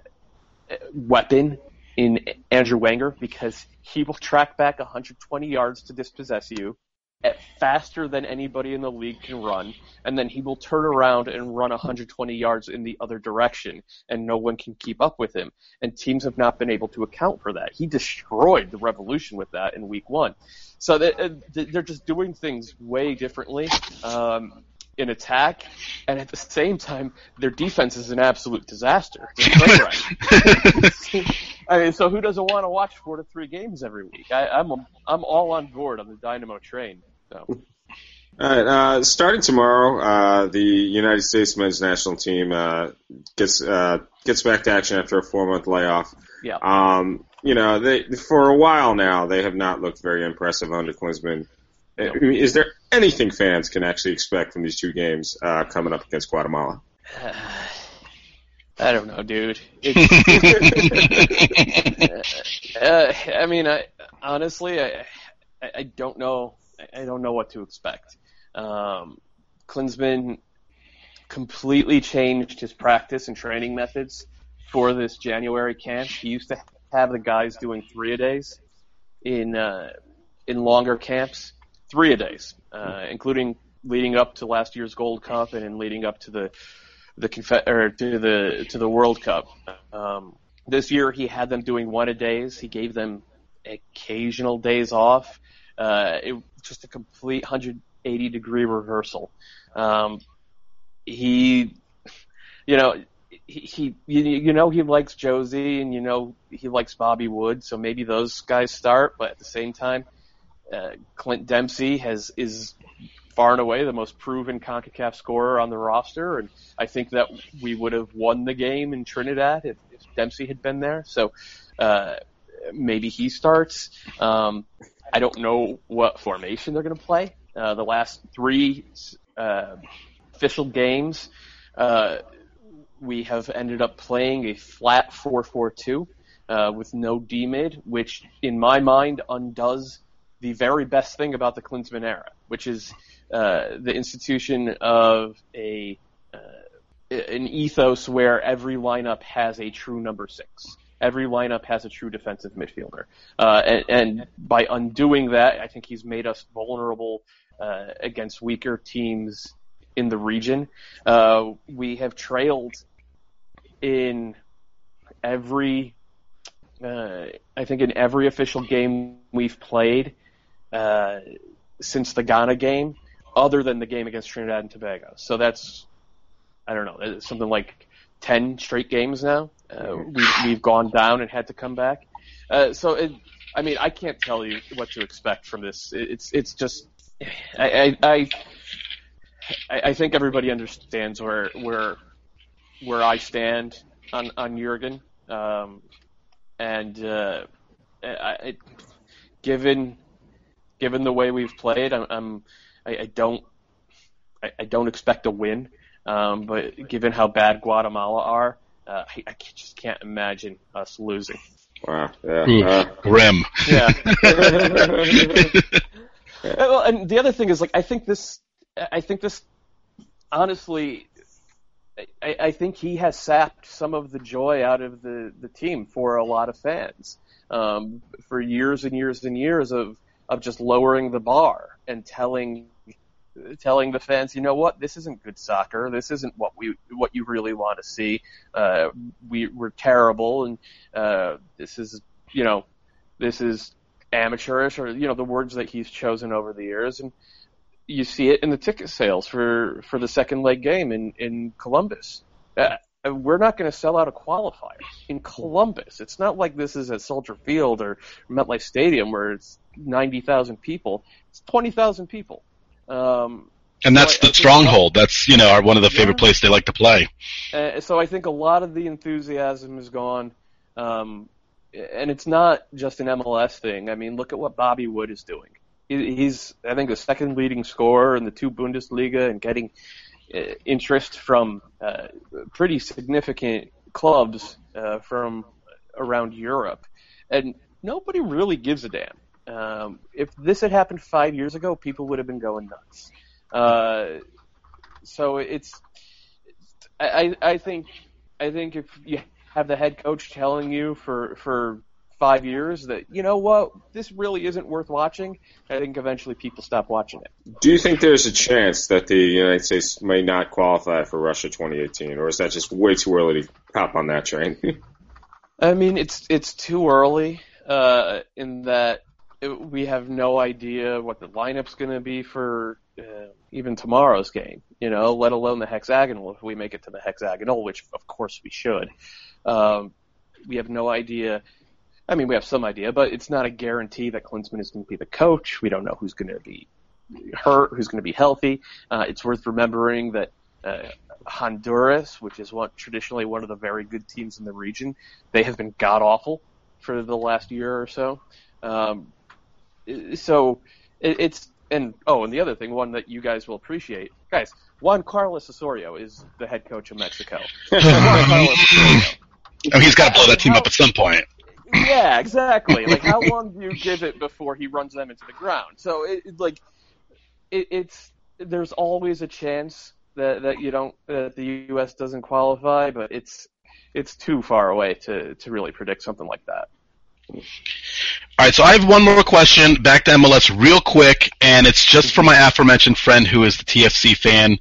weapon in Andrew Wenger because he will track back 120 yards to dispossess you at faster than anybody in the league can run, and then he will turn around and run 120 yards in the other direction, and no one can keep up with him. And teams have not been able to account for that. He destroyed the Revolution with that in Week One. So uh, they're just doing things way differently. Um, in attack, and at the same time, their defense is an absolute disaster. I mean, so who doesn't want to watch four to three games every week? I, I'm a, I'm all on board on the Dynamo train. So. All right. Uh, starting tomorrow, uh, the United States men's national team uh, gets uh, gets back to action after a four month layoff. Yeah. Um, you know, they for a while now they have not looked very impressive under Klinsmann. I mean, is there anything fans can actually expect from these two games uh, coming up against Guatemala? I don't know, dude. uh, I mean, I honestly, I, I don't know. I don't know what to expect. Um, Klinsmann completely changed his practice and training methods for this January camp. He used to have the guys doing three a days in uh, in longer camps three a days, uh, including leading up to last year's Gold Cup and leading up to the the conf- or to the to the World Cup. Um, this year he had them doing one a days. He gave them occasional days off. Uh, it just a complete 180 degree reversal. Um, he, you know, he, he you, you know he likes Jozy and you know he likes Bobby Wood, so maybe those guys start. But at the same time, uh, Clint Dempsey has is far and away the most proven CONCACAF scorer on the roster, and I think that we would have won the game in Trinidad if, if Dempsey had been there. So uh, maybe he starts. Um, I don't know what formation they're going to play. Uh, the last three uh, official games, uh, we have ended up playing a flat 4-4-2 uh, with no D mid, which in my mind undoes the very best thing about the Klinsmann era, which is uh, the institution of a uh, an ethos where every lineup has a true number six. Every lineup has a true defensive midfielder, uh, and, and by undoing that, I think he's made us vulnerable uh, against weaker teams in the region. Uh, we have trailed in every, uh, I think in every official game we've played uh, since the Ghana game, other than the game against Trinidad and Tobago. So that's, I don't know, something like 10 straight games now. Uh, we, we've gone down and had to come back. Uh, so it, I mean, I can't tell you what to expect from this. It's, it's just, I, I, I, I think everybody understands where, where, where I stand on, on Jurgen. Um, and, uh, I, given, given the way we've played, I'm, I'm I, I don't, I, I don't expect a win. Um, but given how bad Guatemala are, uh, I, I just can't imagine us losing. Wow. Yeah. Ooh, Uh, grim. Yeah. well, and the other thing is like I think this, I think this, honestly, I, I think he has sapped some of the joy out of the the team for a lot of fans. Um, for years and years and years of of just lowering the bar and telling telling the fans, you know what, this isn't good soccer. This isn't what we what you really want to see. Uh, we we're terrible, and uh, this is you know this is amateurish, or you know the words that he's chosen over the years, and you see it in the ticket sales for for the second leg game in in Columbus. Uh, we're not going to sell out a qualifier in Columbus. It's not like this is at Soldier Field or MetLife Stadium where it's ninety thousand people. It's twenty thousand people. Um, And that's So I- I the think- stronghold. That's you know our, one of the favorite Yeah. places they like to play. Uh, so I think a lot of the enthusiasm is gone, um, and it's not just an MLS thing. I mean, look at what Bobby Wood is doing. He, he's, I think, the second leading scorer in the two Bundesliga and getting uh, interest from uh, pretty significant clubs uh, from around Europe, and nobody really gives a damn. Um, if this had happened five years ago, people would have been going nuts. Uh, so it's I, I think I think if you have the head coach telling you for for five years that you know what this really isn't worth watching, I think eventually people stop watching it. do you think there's a chance that the United States may not qualify for Russia 2018, or is that just way too early to hop on that train? I mean, it's it's too early uh, in that we have no idea what the lineup's going to be for uh, even tomorrow's game. You know, let alone the hexagonal if we make it to the hexagonal, which of course we should. Um, we have no idea. I mean, we have some idea, but it's not a guarantee that Klinsmann is going to be the coach. We don't know who's going to be hurt, who's going to be healthy. Uh, it's worth remembering that uh, Honduras, which is what traditionally one of the very good teams in the region, they have been god awful for the last year or so. Um, so it, it's and oh, and the other thing, one that you guys will appreciate, guys. Juan Carlos Osorio is the head coach of Mexico. Juan Carlos Oh, he's got to blow that team up at some point. Yeah, exactly. Like, how long do you give it before he runs them into the ground? So, it, it like, it, it's there's always a chance that that you don't that the U.S. doesn't qualify, but it's it's too far away to to really predict something like that. All right, so I have one more question back to MLS real quick, and it's just for my aforementioned friend who is the TFC fan.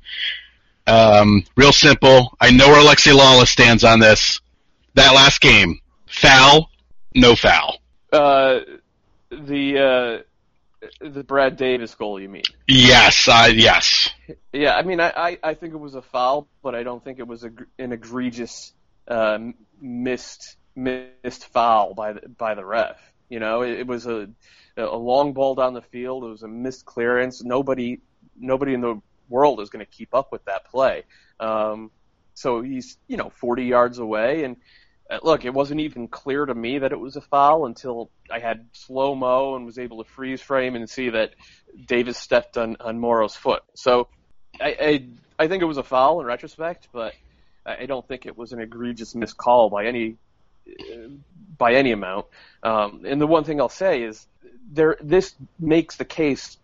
Um, real simple. I know where Alexi Lalas stands on this. That last game, foul, no foul. Uh, the uh, the Brad Davis goal, you mean? Yes, I yes. Yeah, I mean, I, I, I think it was a foul, but I don't think it was a, an egregious uh, missed missed foul by the by the ref. You know, it, it was a a long ball down the field. It was a missed clearance. Nobody nobody in the world is going to keep up with that play. Um, so he's you know 40 yards away, and uh, look, it wasn't even clear to me that it was a foul until I had slow mo and was able to freeze frame and see that Davis stepped on on Morrow's foot. So I I, I think it was a foul in retrospect, but I don't think it was an egregious miscall by any by any amount. Um, and the one thing I'll say is there this makes the case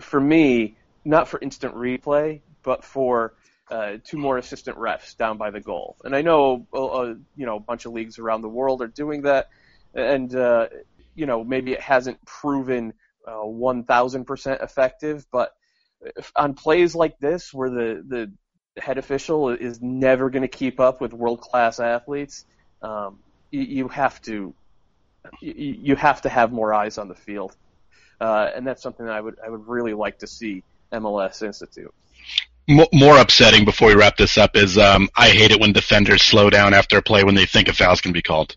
for me not for instant replay, but for uh, two more assistant refs down by the goal. And I know uh, you know a bunch of leagues around the world are doing that, and uh, you know maybe it hasn't proven uh, 1,000% effective, but on plays like this where the the head official is never going to keep up with world class athletes, um, you, you have to you, you have to have more eyes on the field, uh, and that's something that I would I would really like to see MLS institute. More upsetting before we wrap this up is um, I hate it when defenders slow down after a play when they think a foul's going to be called.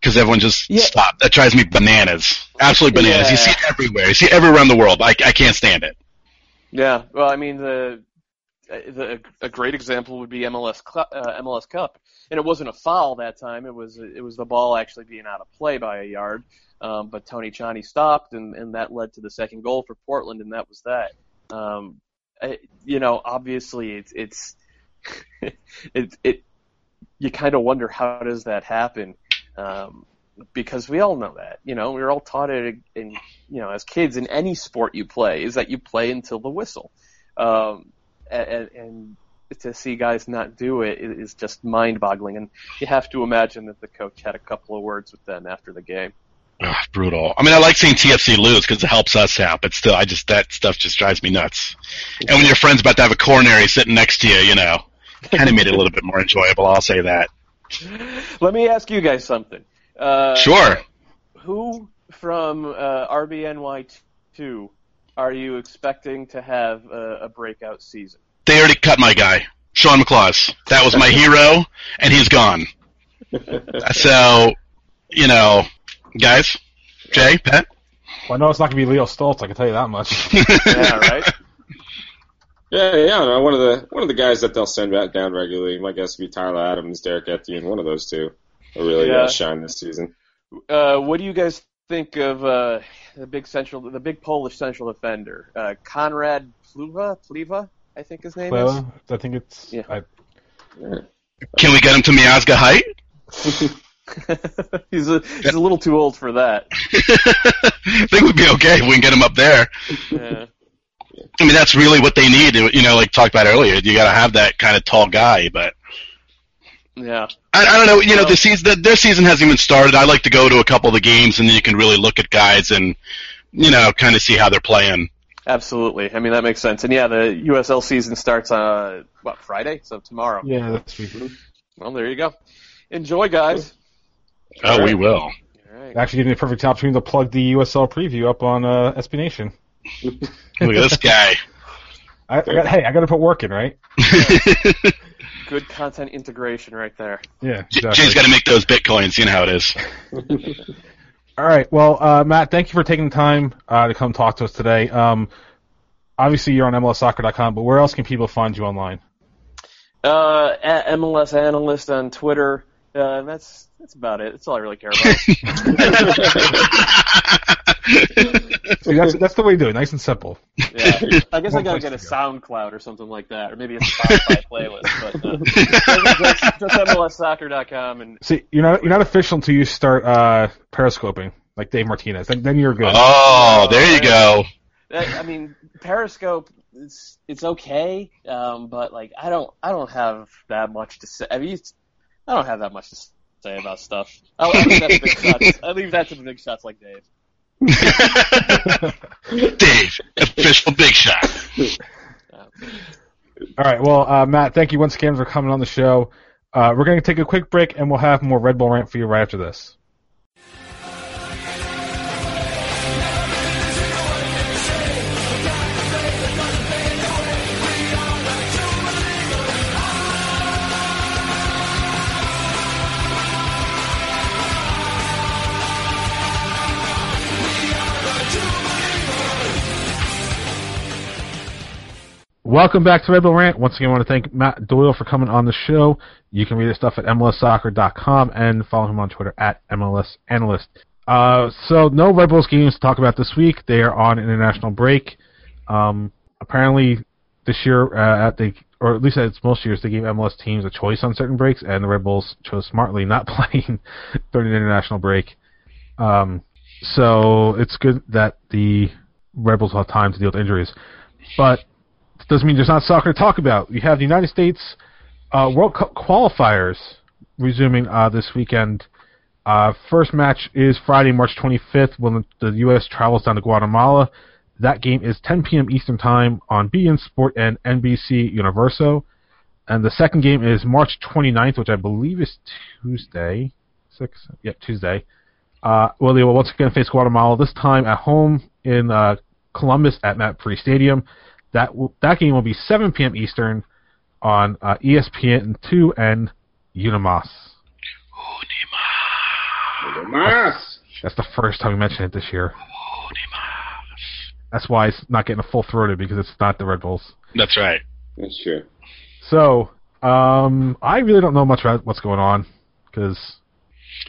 Because everyone just yeah. stop. That drives me bananas. Absolutely bananas. Yeah. You see it everywhere. You see it everywhere around the world. I, I can't stand it. Yeah. Well, I mean, the, the a great example would be MLS uh, MLS Cup, and it wasn't a foul that time. It was it was the ball actually being out of play by a yard. Um, but Tony Tchani stopped, and, and that led to the second goal for Portland, and that was that. Um, I, you know, obviously it's it's it it you kind of wonder how does that happen um, because we all know that you know we are all taught it in you know as kids in any sport you play is that you play until the whistle um, and, and to see guys not do it is just mind-boggling and you have to imagine that the coach had a couple of words with them after the game Ugh, brutal. I mean, I like seeing TFC lose because it helps us out, but still, I just that stuff just drives me nuts. And when your friend's about to have a coronary sitting next to you, you know, kind of made it a little bit more enjoyable. I'll say that. Let me ask you guys something. Uh, sure. Who from uh, RBNY two are you expecting to have a, a breakout season? They already cut my guy, Sean McClaws. That was my hero, and he's gone. so, you know, Guys, Jay, Pat. Well, I know it's not going to be Leo Stolz. I can tell you that much. yeah, right. Yeah, yeah. One of the one of the guys that they'll send back down regularly. My guess would be Tyler Adams, Derrick Etienne. One of those two will really yeah. shine this season. Uh, what do you guys think of uh, the big central, the big Polish central defender, uh, Konrad Plewa? Pliva, I think his name Pliva? is. I think it's. Yeah. I. Can we get him to Miazga height? he's a he's a little too old for that. I think we'd be okay if we can get him up there. Yeah. I mean, that's really what they need. You know, like talked about earlier, you got to have that kind of tall guy. But yeah, I, I don't know. You know, the season the, their season hasn't even started. I like to go to a couple of the games, and then you can really look at guys and you know, kind of see how they're playing. Absolutely. I mean, that makes sense. And yeah, the USL season starts on uh, what Friday, so tomorrow. Yeah, that's true. Well, there you go. Enjoy, guys. Oh, right. we will. Right. Actually, giving me a perfect opportunity to plug the USL preview up on uh, SB Nation. Look at this guy. I, I got, hey, I got to put work in, right? Good content integration right there. Yeah, exactly. Jay's got to make those bitcoins. You know how it is. All right. Well, uh, Matt, thank you for taking the time uh, to come talk to us today. Um, obviously, you're on MLSsoccer.com, but where else can people find you online? Uh, at MLS Analyst on Twitter. Uh, that's that's about it. That's all I really care about. See, that's that's the way to do it. Nice and simple. Yeah, I guess One I gotta get a go. SoundCloud or something like that, or maybe a Spotify playlist. But uh, just, just MLSsoccer.com and see, you're not you're not official until you start uh, periscoping like Dave Martinez. Then, then you're good. Oh, there you go. I mean, Periscope it's it's okay, um, but like I don't I don't have that much to say. I mean, I don't have that much to say about stuff. I'll, I'll leave that to big shots. I'll leave that to the big shots like Dave. Dave, official big shot. All right. Well, uh, Matt, thank you once again for coming on the show. Uh, we're going to take a quick break, and we'll have more Red Bull rant for you right after this. Welcome back to Red Bull Rant. Once again, I want to thank Matt Doyle for coming on the show. You can read his stuff at MLSsoccer.com and follow him on Twitter at MLS Analyst. Uh, so, no Red Bulls games to talk about this week. They are on international break. Um, apparently, this year, uh, at the or at least it's most years, they gave MLS teams a choice on certain breaks, and the Red Bulls chose smartly not playing during the international break. Um, so it's good that the Red Bulls have time to deal with injuries, but doesn't mean there's not soccer to talk about. We have the United States uh, World Cup qualifiers resuming uh, this weekend. Uh, first match is Friday, March 25th, when the U.S. travels down to Guatemala. That game is 10 p.m. Eastern Time on beIN Sport and NBC Universo. And the second game is March 29th, which I believe is Tuesday. Six, yep, Tuesday. Uh, well, they will once again face Guatemala. This time at home in uh, Columbus at MAPFRE Stadium. That will, that game will be 7 p.m. Eastern on uh, ESPN two and Unimas. Mas. That's the first time we mentioned it this year. Unimas. That's why it's not getting a full throated because it's not the Red Bulls. That's right. That's true. So, um, I really don't know much about what's going on because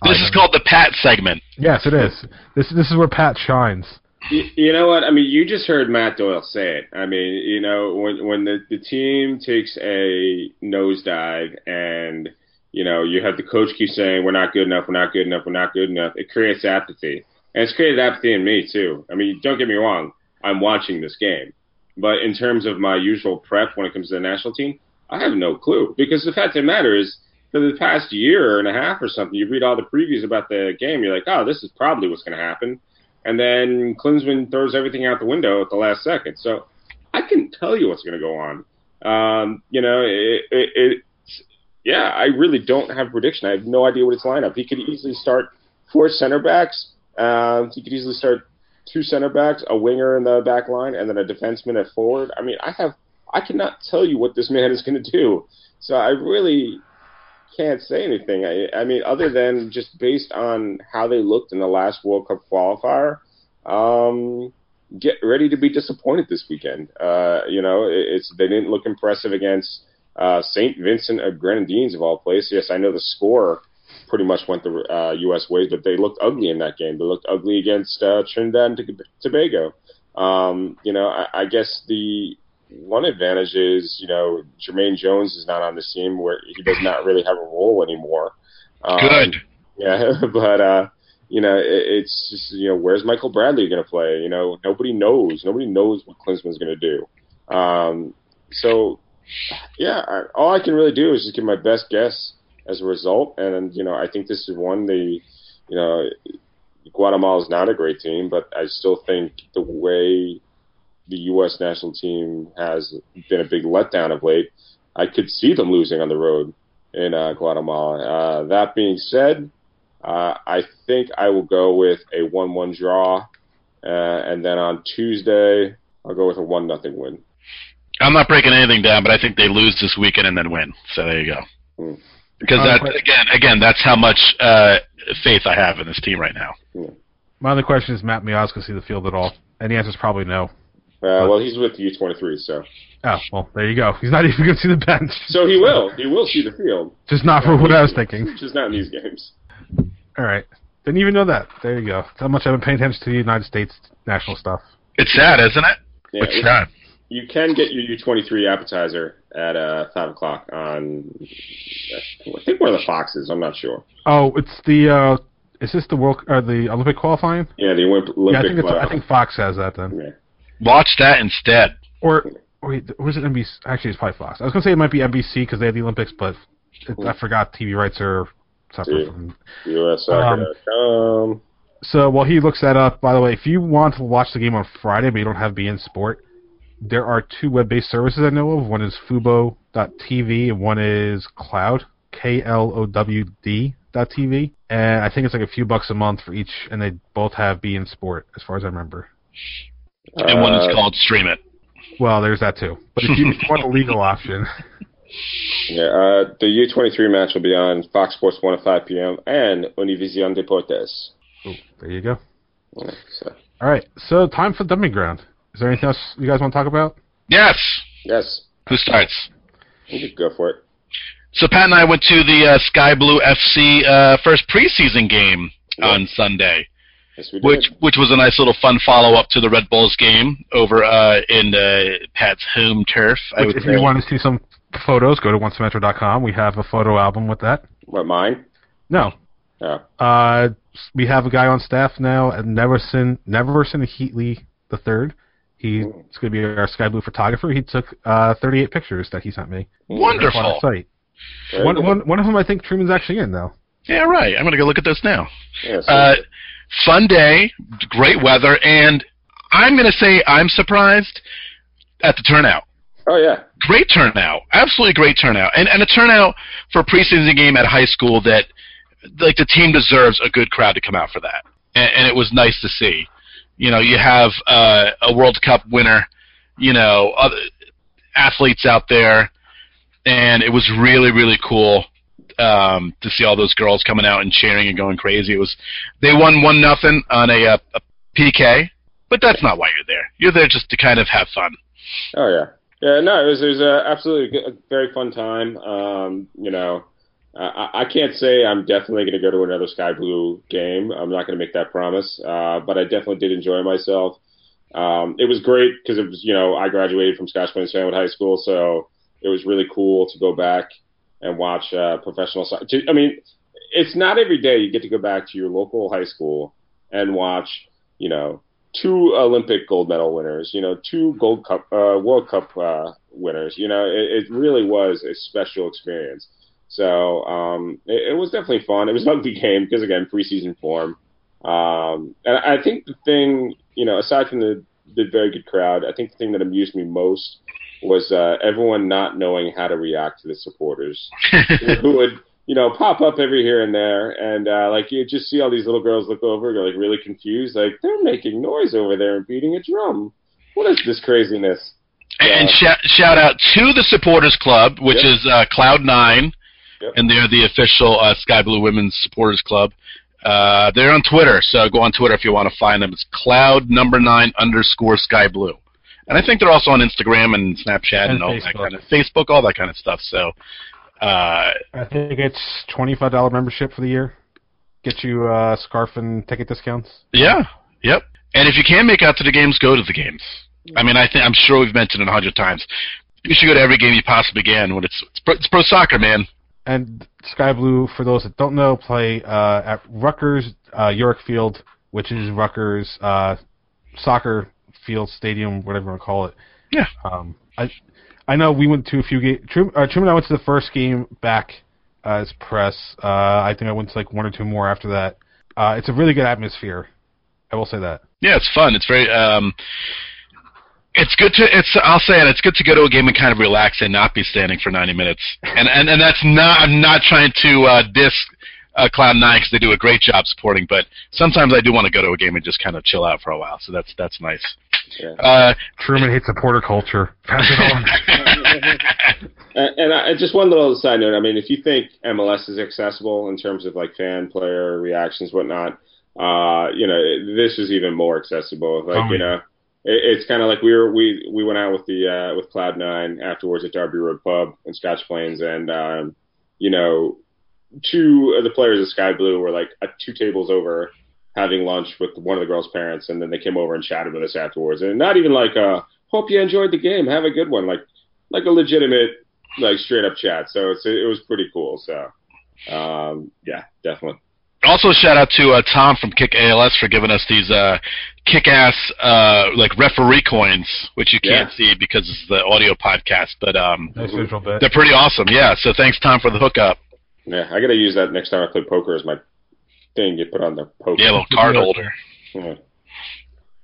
This is called the Pat segment. yes, it is. This this is where Pat shines. You, you know what? I mean, you just heard Matt Doyle say it. I mean, you know, when when the the team takes a nosedive and you know you have the coach keep saying we're not good enough, we're not good enough, we're not good enough, it creates apathy, and it's created apathy in me too. I mean, don't get me wrong, I'm watching this game, but in terms of my usual prep when it comes to the national team, I have no clue because the fact of the matter is. For the past year and a half or something, you read all the previews about the game. You're like, oh, this is probably what's going to happen and then Klinsmann throws everything out the window at the last second. So I can tell you what's going to go on. Um, you know, it, it, it's yeah, I really don't have a prediction. I have no idea what his lineup. He could easily start four center backs. Um, he could easily start two center backs, a winger in the back line, and then a defenseman at forward. I mean, I have I cannot tell you what this man is going to do. So I really can't say anything. I, I mean, other than just based on how they looked in the last World Cup qualifier, um, get ready to be disappointed this weekend. Uh, you know, it, it's they didn't look impressive against uh, St. Vincent of Grenadines of all places. Yes, I know the score pretty much went the uh, U.S. ways, but they looked ugly in that game. They looked ugly against uh, Trinidad and Tobago. Um, you know, I, I guess the one advantage is, you know, Jermaine Jones is not on the team where he does not really have a role anymore. Um, Good. Yeah, but uh, you know, it, it's just you know, where's Michael Bradley going to play? You know, nobody knows. Nobody knows what Klinsmann's going to do. Um, so, yeah, I, all I can really do is just give my best guess as a result, and you know, I think this is one the, you know, Guatemala is not a great team, but I still think the way the U.S. national team has been a big letdown of late. I could see them losing on the road in uh, Guatemala. Uh, that being said, uh, I think I will go with a 1-1 draw, uh, and then on Tuesday I'll go with a one nothing win. I'm not breaking anything down, but I think they lose this weekend and then win. So there you go. Hmm. Because Um, that again, again, that's how much uh, faith I have in this team right now. My other question is, Matt Miazga see the field at all? And the answer is probably no. Uh, well, he's with the U23, so Oh, well, there you go. He's not even going to see the bench. so he will he will see the field, Just not for what I was thinking. just not in these games. All right. Didn't even know that. There you go. That's how much I've been paying attention to the United States national stuff. It's sad, isn't it? Yeah, it's sad. you can get your U23 appetizer at uh, five o'clock on I think one of the Foxes. I'm not sure. Oh, it's the, uh, is this the World, or the Olympic qualifying? Yeah, the Olymp- Yeah, I Olympic. think it's, I uh, think Fox has that then. yeah. Watch that instead. Or, wait, was it NBC? Actually, it's probably Fox. I was going to say it might be NBC because they have the Olympics, but it, I forgot TV rights are separate Yeah. from USsoccer.com. Um, so while he looks that up, by the way, if you want to watch the game on Friday but you don't have beIN Sport, there are two web-based services I know of. One is Fubo.tv and one is Klowd, K-L-O-W-D dot TV. And I think it's like a few bucks a month for each, and they both have beIN Sport, as far as I remember. And one is Uh, called Stream It. Well, there's that too. But if you, if you want a legal option, Yeah, uh, the U23 match will be on Fox Sports 1 at 5 p.m. and Univision Deportes. oh, there you go. Yeah, so. All right, so time for dumping ground. Is there anything else you guys want to talk about? Yes. Yes. Who starts? You could go for it. So Pat and I went to the uh, Sky Blue FC uh, first preseason game Yeah. on Sunday, Yes, we did. which which was a nice little fun follow up to the Red Bulls game over uh, in uh, Pat's home turf. I Which, would if say. you want to see some photos, go to oncemetro.com. We have a photo album with that. What, mine? No, Oh. uh, we have a guy on staff now, at Neverson Neverson Heatley the third. He's Hmm. going to be our Sky Blue photographer. He took uh, 38 pictures that he sent me Wonderful. the site. Very One, good. one, one of them, I think Truman's actually in though. Yeah, right. I'm gonna go look at this now. Yeah, so- Uh, fun day, great weather, and I'm gonna say I'm surprised at the turnout. oh, yeah. Great turnout, absolutely great turnout, and and a turnout for a preseason game at high school that like the team deserves a good crowd to come out for that, and, and it was nice to see. You know, you have uh, a World Cup winner, you know, other athletes out there, and it was really really cool um, to see all those girls coming out and cheering and going crazy. It was they won one nothing on a, uh, a PK, but that's not why you're there. You're there just to kind of have fun. Oh yeah, yeah. No, it was it was a absolutely a very fun time. Um, you know, I, I can't say I'm definitely going to go to another Sky Blue game. I'm not going to make that promise, uh, but I definitely did enjoy myself. Um, it was great because it was you know I graduated from Scotch Plains Fanwood High School, so it was really cool to go back and watch uh, professional soccer. I mean, it's not every day you get to go back to your local high school and watch you know two Olympic gold medal winners, you know, two Gold Cup, uh, World Cup uh, winners. You know, it, it really was a special experience. So um, it, it was definitely fun. It was an ugly game because again, preseason form. Um, and I think the thing, you know, aside from the the very good crowd, I think the thing that amused me most was uh, everyone not knowing how to react to the supporters who would you know pop up every here and there and uh like you just see all these little girls look over they're like really confused like they're making noise over there and beating a drum what is this craziness And shout, shout out to the supporters club, which Yep. is uh, Cloud Nine, Yep. and they're the official uh, Sky Blue Women's Supporters Club. Uh, they're on Twitter, so go on Twitter if you want to find them. It's Cloud Number Nine underscore Sky Blue, and I think they're also on Instagram and Snapchat and, And all that Facebook. kind of Facebook, all that kind of stuff. So, uh, I think it's twenty-five dollar membership for the year. Get you uh, scarf and ticket discounts. yeah, yep. And if you can make out to the games, go to the games. I mean, I think I'm sure we've mentioned it a hundred times. You should go to every game you possibly can. When it's it's pro, it's pro soccer, man. And Sky Blue, for those that don't know, play uh, at Rutgers uh, Yurcak Field, which is Rutgers uh, soccer field stadium, whatever you want to call it. Yeah. Um, I I know we went to a few games. Truman, uh, Truman and I went to the first game back as press. Uh, I think I went to like one or two more after that. Uh, it's a really good atmosphere. I will say that. Yeah, it's fun. It's very um it's good to it's I'll say it, it's good to go to a game and kind of relax and not be standing for 90 minutes. And and and that's not I'm not trying to uh diss uh, Cloud Nine because they do a great job supporting, but sometimes I do want to go to a game and just kind of chill out for a while. So that's that's nice. Yeah. Uh, Truman hates supporter culture. Pass it on. and, and I, just one little side note i mean if you think mls is accessible in terms of like fan player reactions whatnot uh you know this is even more accessible like Oh, you know it, it's kind of like we were we we went out with the uh with cloud nine afterwards at derby road pub in scotch plains and um you know two of the players of sky blue were like uh, two tables over having lunch with one of the girls parents and then they came over and chatted with us afterwards. And not even like uh hope you enjoyed the game. Have a good one. Like like a legitimate like straight up chat. So it's it was pretty cool. So um yeah definitely. Also, shout out to uh, Tom from Kick ALS for giving us these uh, kick-ass uh, like referee coins, which you can't Yeah. see because it's the audio podcast, but um, nice they're pretty awesome. Yeah, so thanks Tom for the hookup. yeah i gotta use that next time i play poker as my thing you put on the poker Yeah, little card holder. Yeah.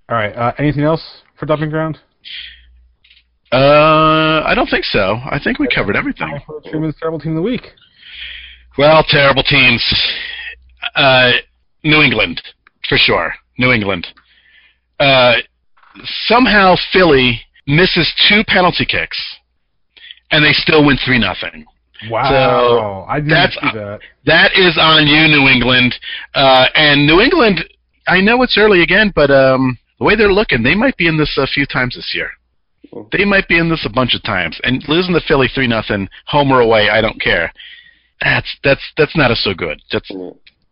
All right. Uh, anything else for dumping ground? Uh, I don't think so. I think we covered everything. For Truman's terrible team of the week. Well, terrible teams. Uh, New England, for sure. New England. Uh, somehow Philly misses two penalty kicks, and they still win three nothing. Wow, I didn't that's- see that. That is on you, New England. Uh, and New England, I know it's early again, but um, the way they're looking, they might be in this a few times this year. they might be in this a bunch of times. And losing the Philly three nothing, home or away, I don't care. That's that's that's not a so good. That's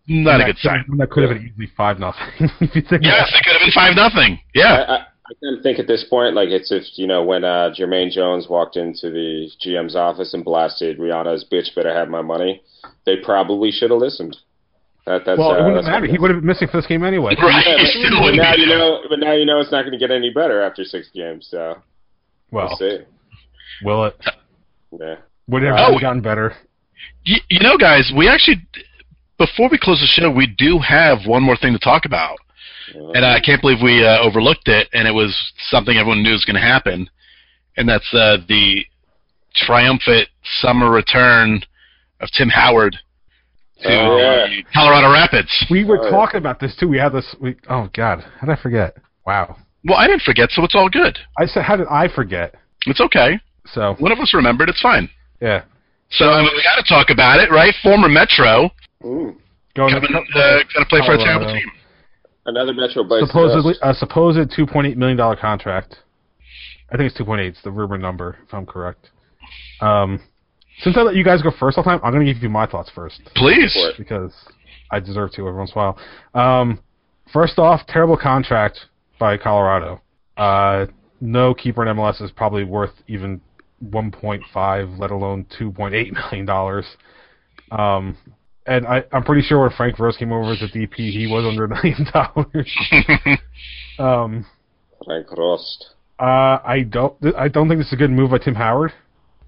not a good sign. That could have been easily five nothing. if you think Yes, it could have been five nothing. Yeah. I, I, I kind of think at this point, like it's if you know when uh, Jermaine Jones walked into the GM's office and blasted Rihanna's "Bitch better have my money," they probably should have listened. That, that's well, it uh, wouldn't that's have mattered. He would have been missing for this game anyway. Right. Yeah, but, but now you know, but now you know it's not going to get any better after six games. So Well, we'll see. will it? Yeah. Would it have Oh. really gotten better? You, you know, guys, we actually before we close the show, we do have one more thing to talk about, and I can't believe we uh, overlooked it. And it was something everyone knew was going to happen, and that's uh, the triumphant summer return of Tim Howard to Oh, yeah. Colorado Rapids. We were Oh, yeah. talking about this too. We had this. We, oh God, how did I forget? Wow. Well, I didn't forget, so it's all good. I said, how did I forget? It's okay. So One of us remembered. It's fine. yeah, So I mean, we got to talk about it, right? Former Metro Ooh, going coming, to uh, going to play for a terrible team. Another Metro bites. the supposedly a supposed two point eight million dollar contract. I think it's two point eight. It's the rumor number, if I'm correct. Um, since I let you guys go first all the time, I'm going to give you my thoughts first Please. Because I deserve to every once in a while. Um, first off, terrible contract by Colorado. Uh, no keeper in MLS is probably worth even 1.5, let alone 2.8 million dollars. Um, and I, I'm pretty sure when Frank Rost came over as a DP, he was under a million dollars. Um, Frank Rost. uh, I don't. I don't think this is a good move by Tim Howard.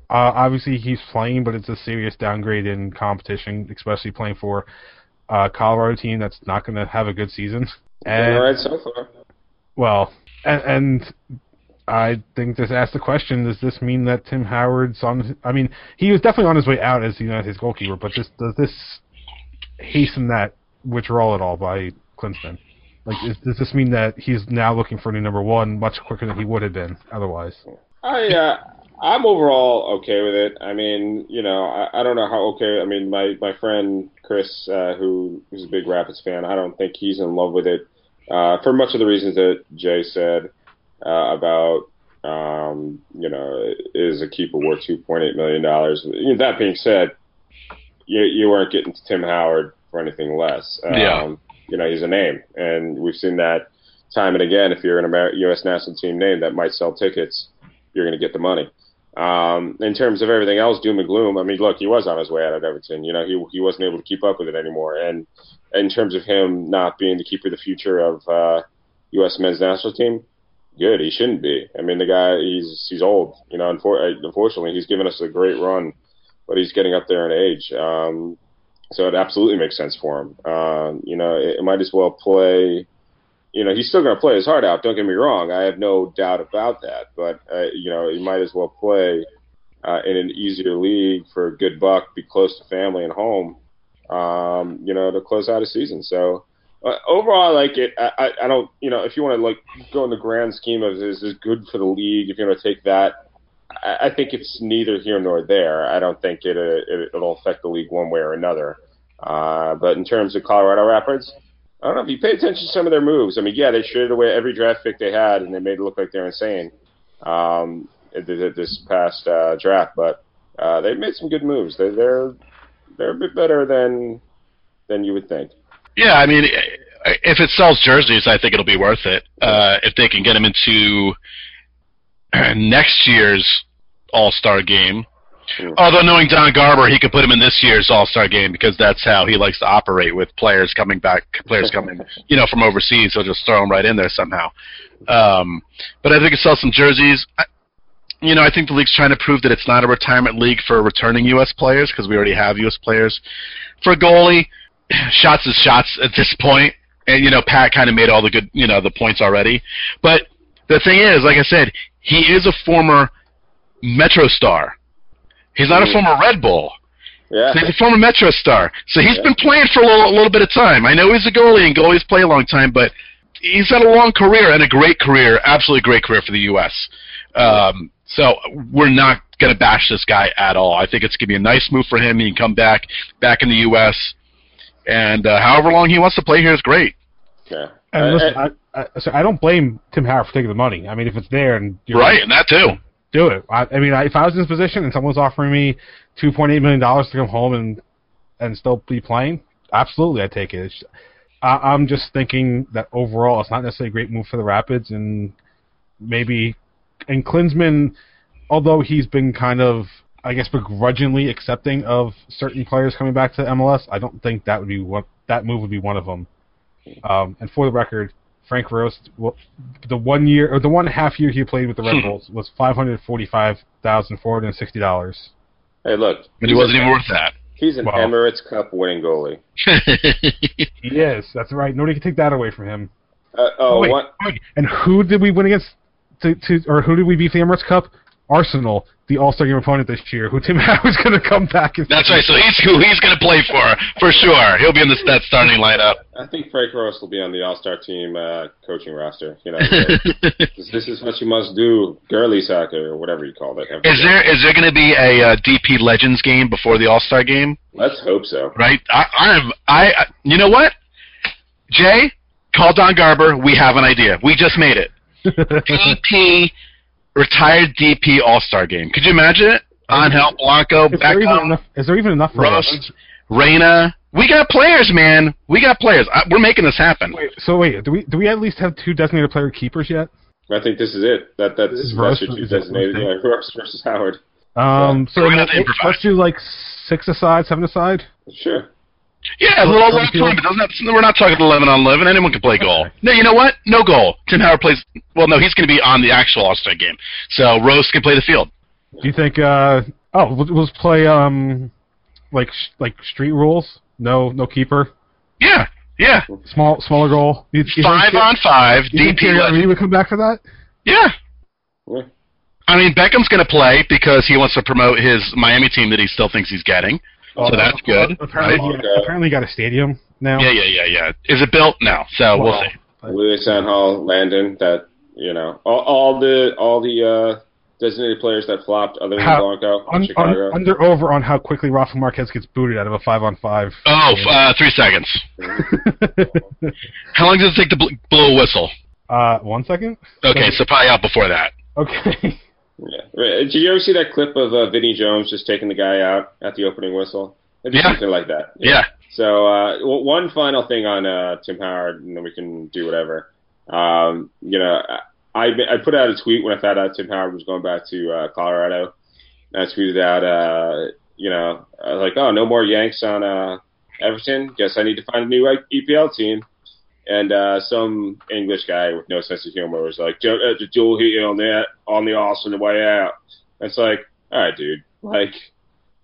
Uh, obviously, he's playing, but it's a serious downgrade in competition, especially playing for a Colorado team that's not going to have a good season. And all right so far. well, and, and I think this asks the question: Does this mean that Tim Howard's on? I mean, he was definitely on his way out as United's goalkeeper, but this, does this hasten that withdrawal at all by Klinsmann? Like, is, does this mean that he's now looking for a new number one much quicker than he would have been otherwise? I uh, I'm overall okay with it. I mean, you know, I, I don't know how okay. I mean, my my friend Chris, uh, who's a big Rapids fan, I don't think he's in love with it uh, for much of the reasons that Jay said uh, about. Um, you know, is a keeper worth two point eight million dollars? That being said, you you weren't getting Tim Howard for anything less. Um, Yeah. You know, he's a name, and we've seen that time and again. If you're an Amer- U.S. national team name that might sell tickets, you're going to get the money. Um, in terms of everything else, doom and gloom. I mean, look, he was on his way out of Everton. You know, he he wasn't able to keep up with it anymore. And in terms of him not being the keeper of the future of uh, U.S. men's national team, good. He shouldn't be. I mean, the guy he's he's old. You know, unfor- unfortunately, he's given us a great run, but he's getting up there in age. Um, so it absolutely makes sense for him. Um, you know, it, it might as well play you know, he's still going to play his heart out. Don't get me wrong. I have no doubt about that. But, uh, you know, he might as well play uh, in an easier league for a good buck, be close to family and home, um, you know, to close out a season. So uh, overall, I like it. I, I, I don't, you know, if you want to like go in the grand scheme of this is this good for the league, if you're going to take that, I, think it's neither here nor there. I don't think it, it it'll affect the league one way or another. Uh, but in terms of Colorado Rapids, I don't know if you pay attention to some of their moves. I mean, yeah, they traded away every draft pick they had, and they made it look like they're insane um, th- th- this past uh, draft. But uh, they made some good moves. They're they're they're a bit better than than you would think. Yeah, I mean, if it sells jerseys, I think it'll be worth it. Uh, if they can get them into next year's All Star game. Although knowing Don Garber, he could put him in this year's All Star game because that's how he likes to operate with players coming back, players coming, you know, from overseas. He'll just throw them right in there somehow. Um, but I think it sells some jerseys. I, you know, I think the league's trying to prove that it's not a retirement league for returning U.S. players because we already have U.S. players. For a goalie, shots is shots at this point, and you know Pat kind of made all the good, you know, the points already. But the thing is, like I said, he is a former Metro star. He's not a Mhm. former Red Bull. Yeah, He's a former Metro star. So he's Yeah. been playing for a little, a little bit of time. I know he's a goalie, and goalies play a long time, but he's had a long career and a great career, absolutely great career for the U.S. Um, so we're not going to bash this guy at all. I think it's going to be a nice move for him. He can come back, back in the U.S., and uh, however long he wants to play here is great. yeah. And Uh, listen, I, I, so I don't blame Tim Howard for taking the money. I mean, if it's there and you're Right, and that too. Do it. I, I mean, I, if I was in his position and someone was offering me two point eight million dollars to come home and and still be playing, absolutely, I'd take it. It's, I, I'm just thinking that overall, it's not necessarily a great move for the Rapids, and maybe and Klinsmann, although he's been kind of, I guess, begrudgingly accepting of certain players coming back to MLS, I don't think that would be what that move would be one of them. Um, and for the record, Frank Rost, well, the one year or the one half year he played with the Red Bulls was five hundred forty-five thousand four hundred sixty dollars. Hey, look. But he wasn't even worth that. He's an Wow. Emirates Cup winning goalie. He is. That's right. Nobody can take that away from him. Uh, oh, wait, what? wait. And who did we win against? To, to or who did we beat the Emirates Cup? Arsenal, the All Star Game opponent this year, who Tim Howard's going to come back and. That's right. So he's who he's going to play for for sure. He'll be in the that starting lineup. I think Frank Rost will be on the All Star team uh, coaching roster. You know, this, this is what you must do, girly soccer or whatever you call it. Is there is there going to be a uh, DP Legends game before the All Star game? Let's hope so. Right. I I'm I I- you know what? Jay, call Don Garber. We have an idea. We just made it. DP retired DP All Star game. Could you imagine it? Angel Blanco, is, there even enough, is there even enough for Rost, us? Reyna. We got players, man. We got players. I, we're making this happen. Wait, so wait, do we do we at least have two designated player keepers yet? I think this is it. That that's, This is that's your two versus- designated. Yeah, Rost versus Howard. Um, so We're then gonna have to let's- improvise. let's do like six aside, seven aside. Sure. Yeah, a Well, little on the time. It doesn't have, we're not talking 11 on 11. Anyone can play goal. Okay. No, you know what? No goal. Tim Howard plays. Well, no, he's going to be on the actual All Star game. So Rost can play the field. Do you think? uh Oh, we'll, we'll play um like sh- like street rules. No, no keeper. Yeah, yeah. Small, smaller goal. You, you Five think, on five. You think DP. Thierry legend. Would come back for that? Yeah. Yeah. I mean, Beckham's going to play because he wants to promote his Miami team that he still thinks he's getting. So that's good. Apparently, right? he, apparently, got a stadium now. Yeah, yeah, yeah, yeah. Is it built? now? So we'll Well, see. Louis Hall, Landon. That you know, all, all the all the uh, designated players that flopped, other than How- Blanco, Un, Chicago. un, under over on how quickly Rafa Marquez gets booted out of a five on five. Oh, uh, three seconds. How long does it take to bl- blow a whistle? uh, one second. Okay, so probably out before that. Okay. Yeah. Did you ever see that clip of uh, Vinnie Jones just taking the guy out at the opening whistle? Yeah. something like that. Yeah. So uh, w- one final thing on uh, Tim Howard, and then we can do whatever. Um, you know, I I put out a tweet when I found out Tim Howard was going back to uh, Colorado. And I tweeted out, uh, you know, I was like, oh, no more Yanks on uh, Everton. Guess I need to find a new EPL team. And uh, some English guy with no sense of humor was like, "Jo- uh, the hit on that on the arse on the way out. And it's like, all right, dude, like,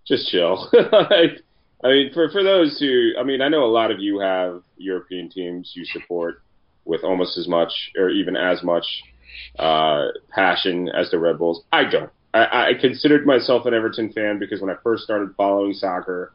just chill. like, I mean, for for those who, I mean, I know a lot of you have European teams you support with almost as much or even as much uh, passion as the Red Bulls. I don't. I, I considered myself an Everton fan because when I first started following soccer,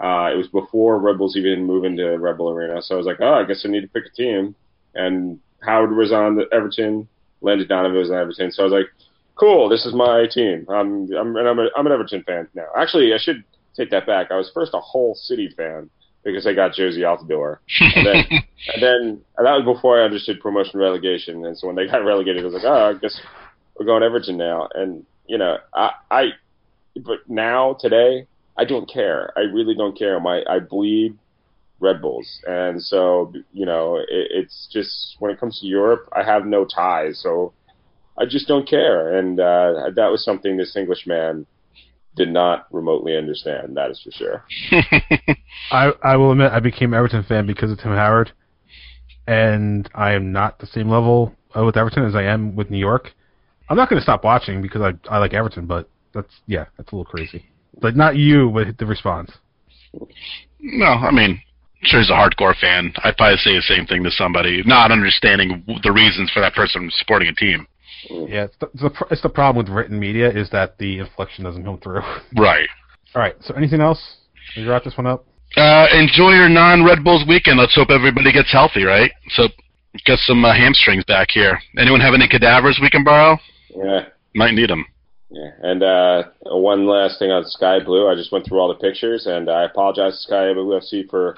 uh, it was before Red Bulls even moved into Red Bull Arena. So I was like, oh, I guess I need to pick a team. And Howard was on the Everton, Landon Donovan was on Everton. So I was like, cool, this is my team. I'm I'm and I'm, a, I'm an Everton fan now. Actually, I should take that back. I was first a Hull City fan because I got Jozy Altidore, and then and then and that was before I understood promotion relegation. And so when they got relegated, I was like, oh, I guess we're going Everton now. And you know, I I but now today I don't care. I really don't care. My I bleed Red Bulls, and so you know, it, it's just when it comes to Europe, I have no ties. So I just don't care, and uh, that was something this English man did not remotely understand. That is for sure. I I will admit I became Everton fan because of Tim Howard, and I am not the same level uh, with Everton as I am with New York. I'm not going to stop watching because I I like Everton, but that's yeah, that's a little crazy. But not you, but the response. No, I mean, sure he's a hardcore fan. I'd probably say the same thing to somebody, not understanding the reasons for that person supporting a team. Yeah, it's the, it's the, it's the problem with written media is that the inflection doesn't come through. Right. All right, so anything else? You wrap this one up. Uh, enjoy your non-Red Bulls weekend. Let's hope everybody gets healthy, right? So, get some uh, hamstrings back here. Anyone have any cadavers we can borrow? Yeah. Might need them. Yeah, and uh, one last thing on Sky Blue. I just went through all the pictures, and I apologize to Sky Blue FC for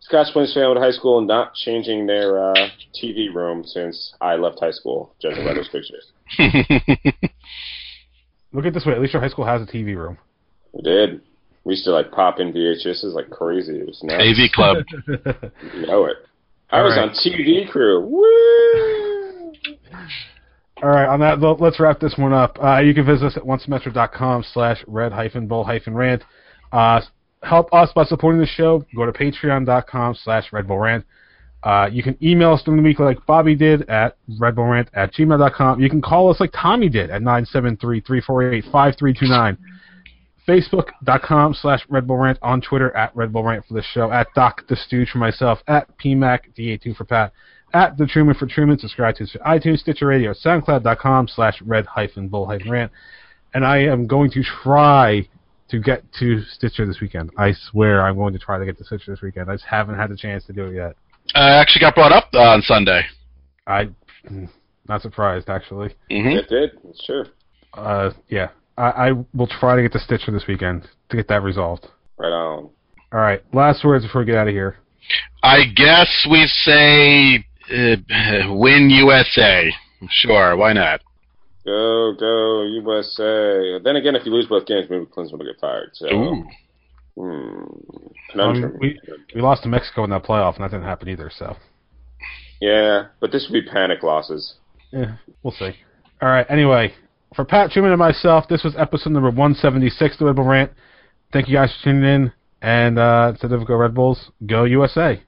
Scotch Plains Fanwood High School not changing their uh, TV room since I left high school, judging by those pictures. Look at it this way. At least your high school has a TV room. We did. We used to like pop in VHSs like crazy. It was nuts. AV Club. You know it. I All was right. on TV crew. Woo! All right, on that, let's wrap this one up. Uh, you can visit us at onesemester.com slash red hyphen bull hyphen rant. Uh, help us by supporting the show. Go to patreon.com slash red bull rant. Uh, you can email us during the week like Bobby did at redbullrant at gmail.com. You can call us like Tommy did at 973-348-5329. Facebook.com slash Red Bull Rant on Twitter at Red Bull Rant for the show, at Doc the Stooge for myself, at PMAC D82 for Pat, at The Truman for Truman, subscribe to us at iTunes, Stitcher Radio, SoundCloud.com slash Red hyphen Bull hyphen Rant. And I am going to try to get to Stitcher this weekend. I swear I'm going to try to get to Stitcher this weekend. I just haven't had the chance to do it yet. I actually got brought up uh, on Sunday. I, mm, not surprised actually. hmm It did. It's true. Uh, yeah, I, I will try to get to Stitcher this weekend to get that resolved. Right on. All right, last words before we get out of here. I guess we say uh, win USA. Sure, why not? Go, go, USA. Then again, if you lose both games, maybe Klinsmann will get fired. So, Ooh. hmm. I mean, we we lost to Mexico in that playoff, and that didn't happen either. So yeah, but this would be panic losses. yeah, we'll see. All right. Anyway, for Pat Truman and myself, this was episode number 176 of the Red Bull Rant. Thank you guys for tuning in, and uh, instead of go Red Bulls, go USA.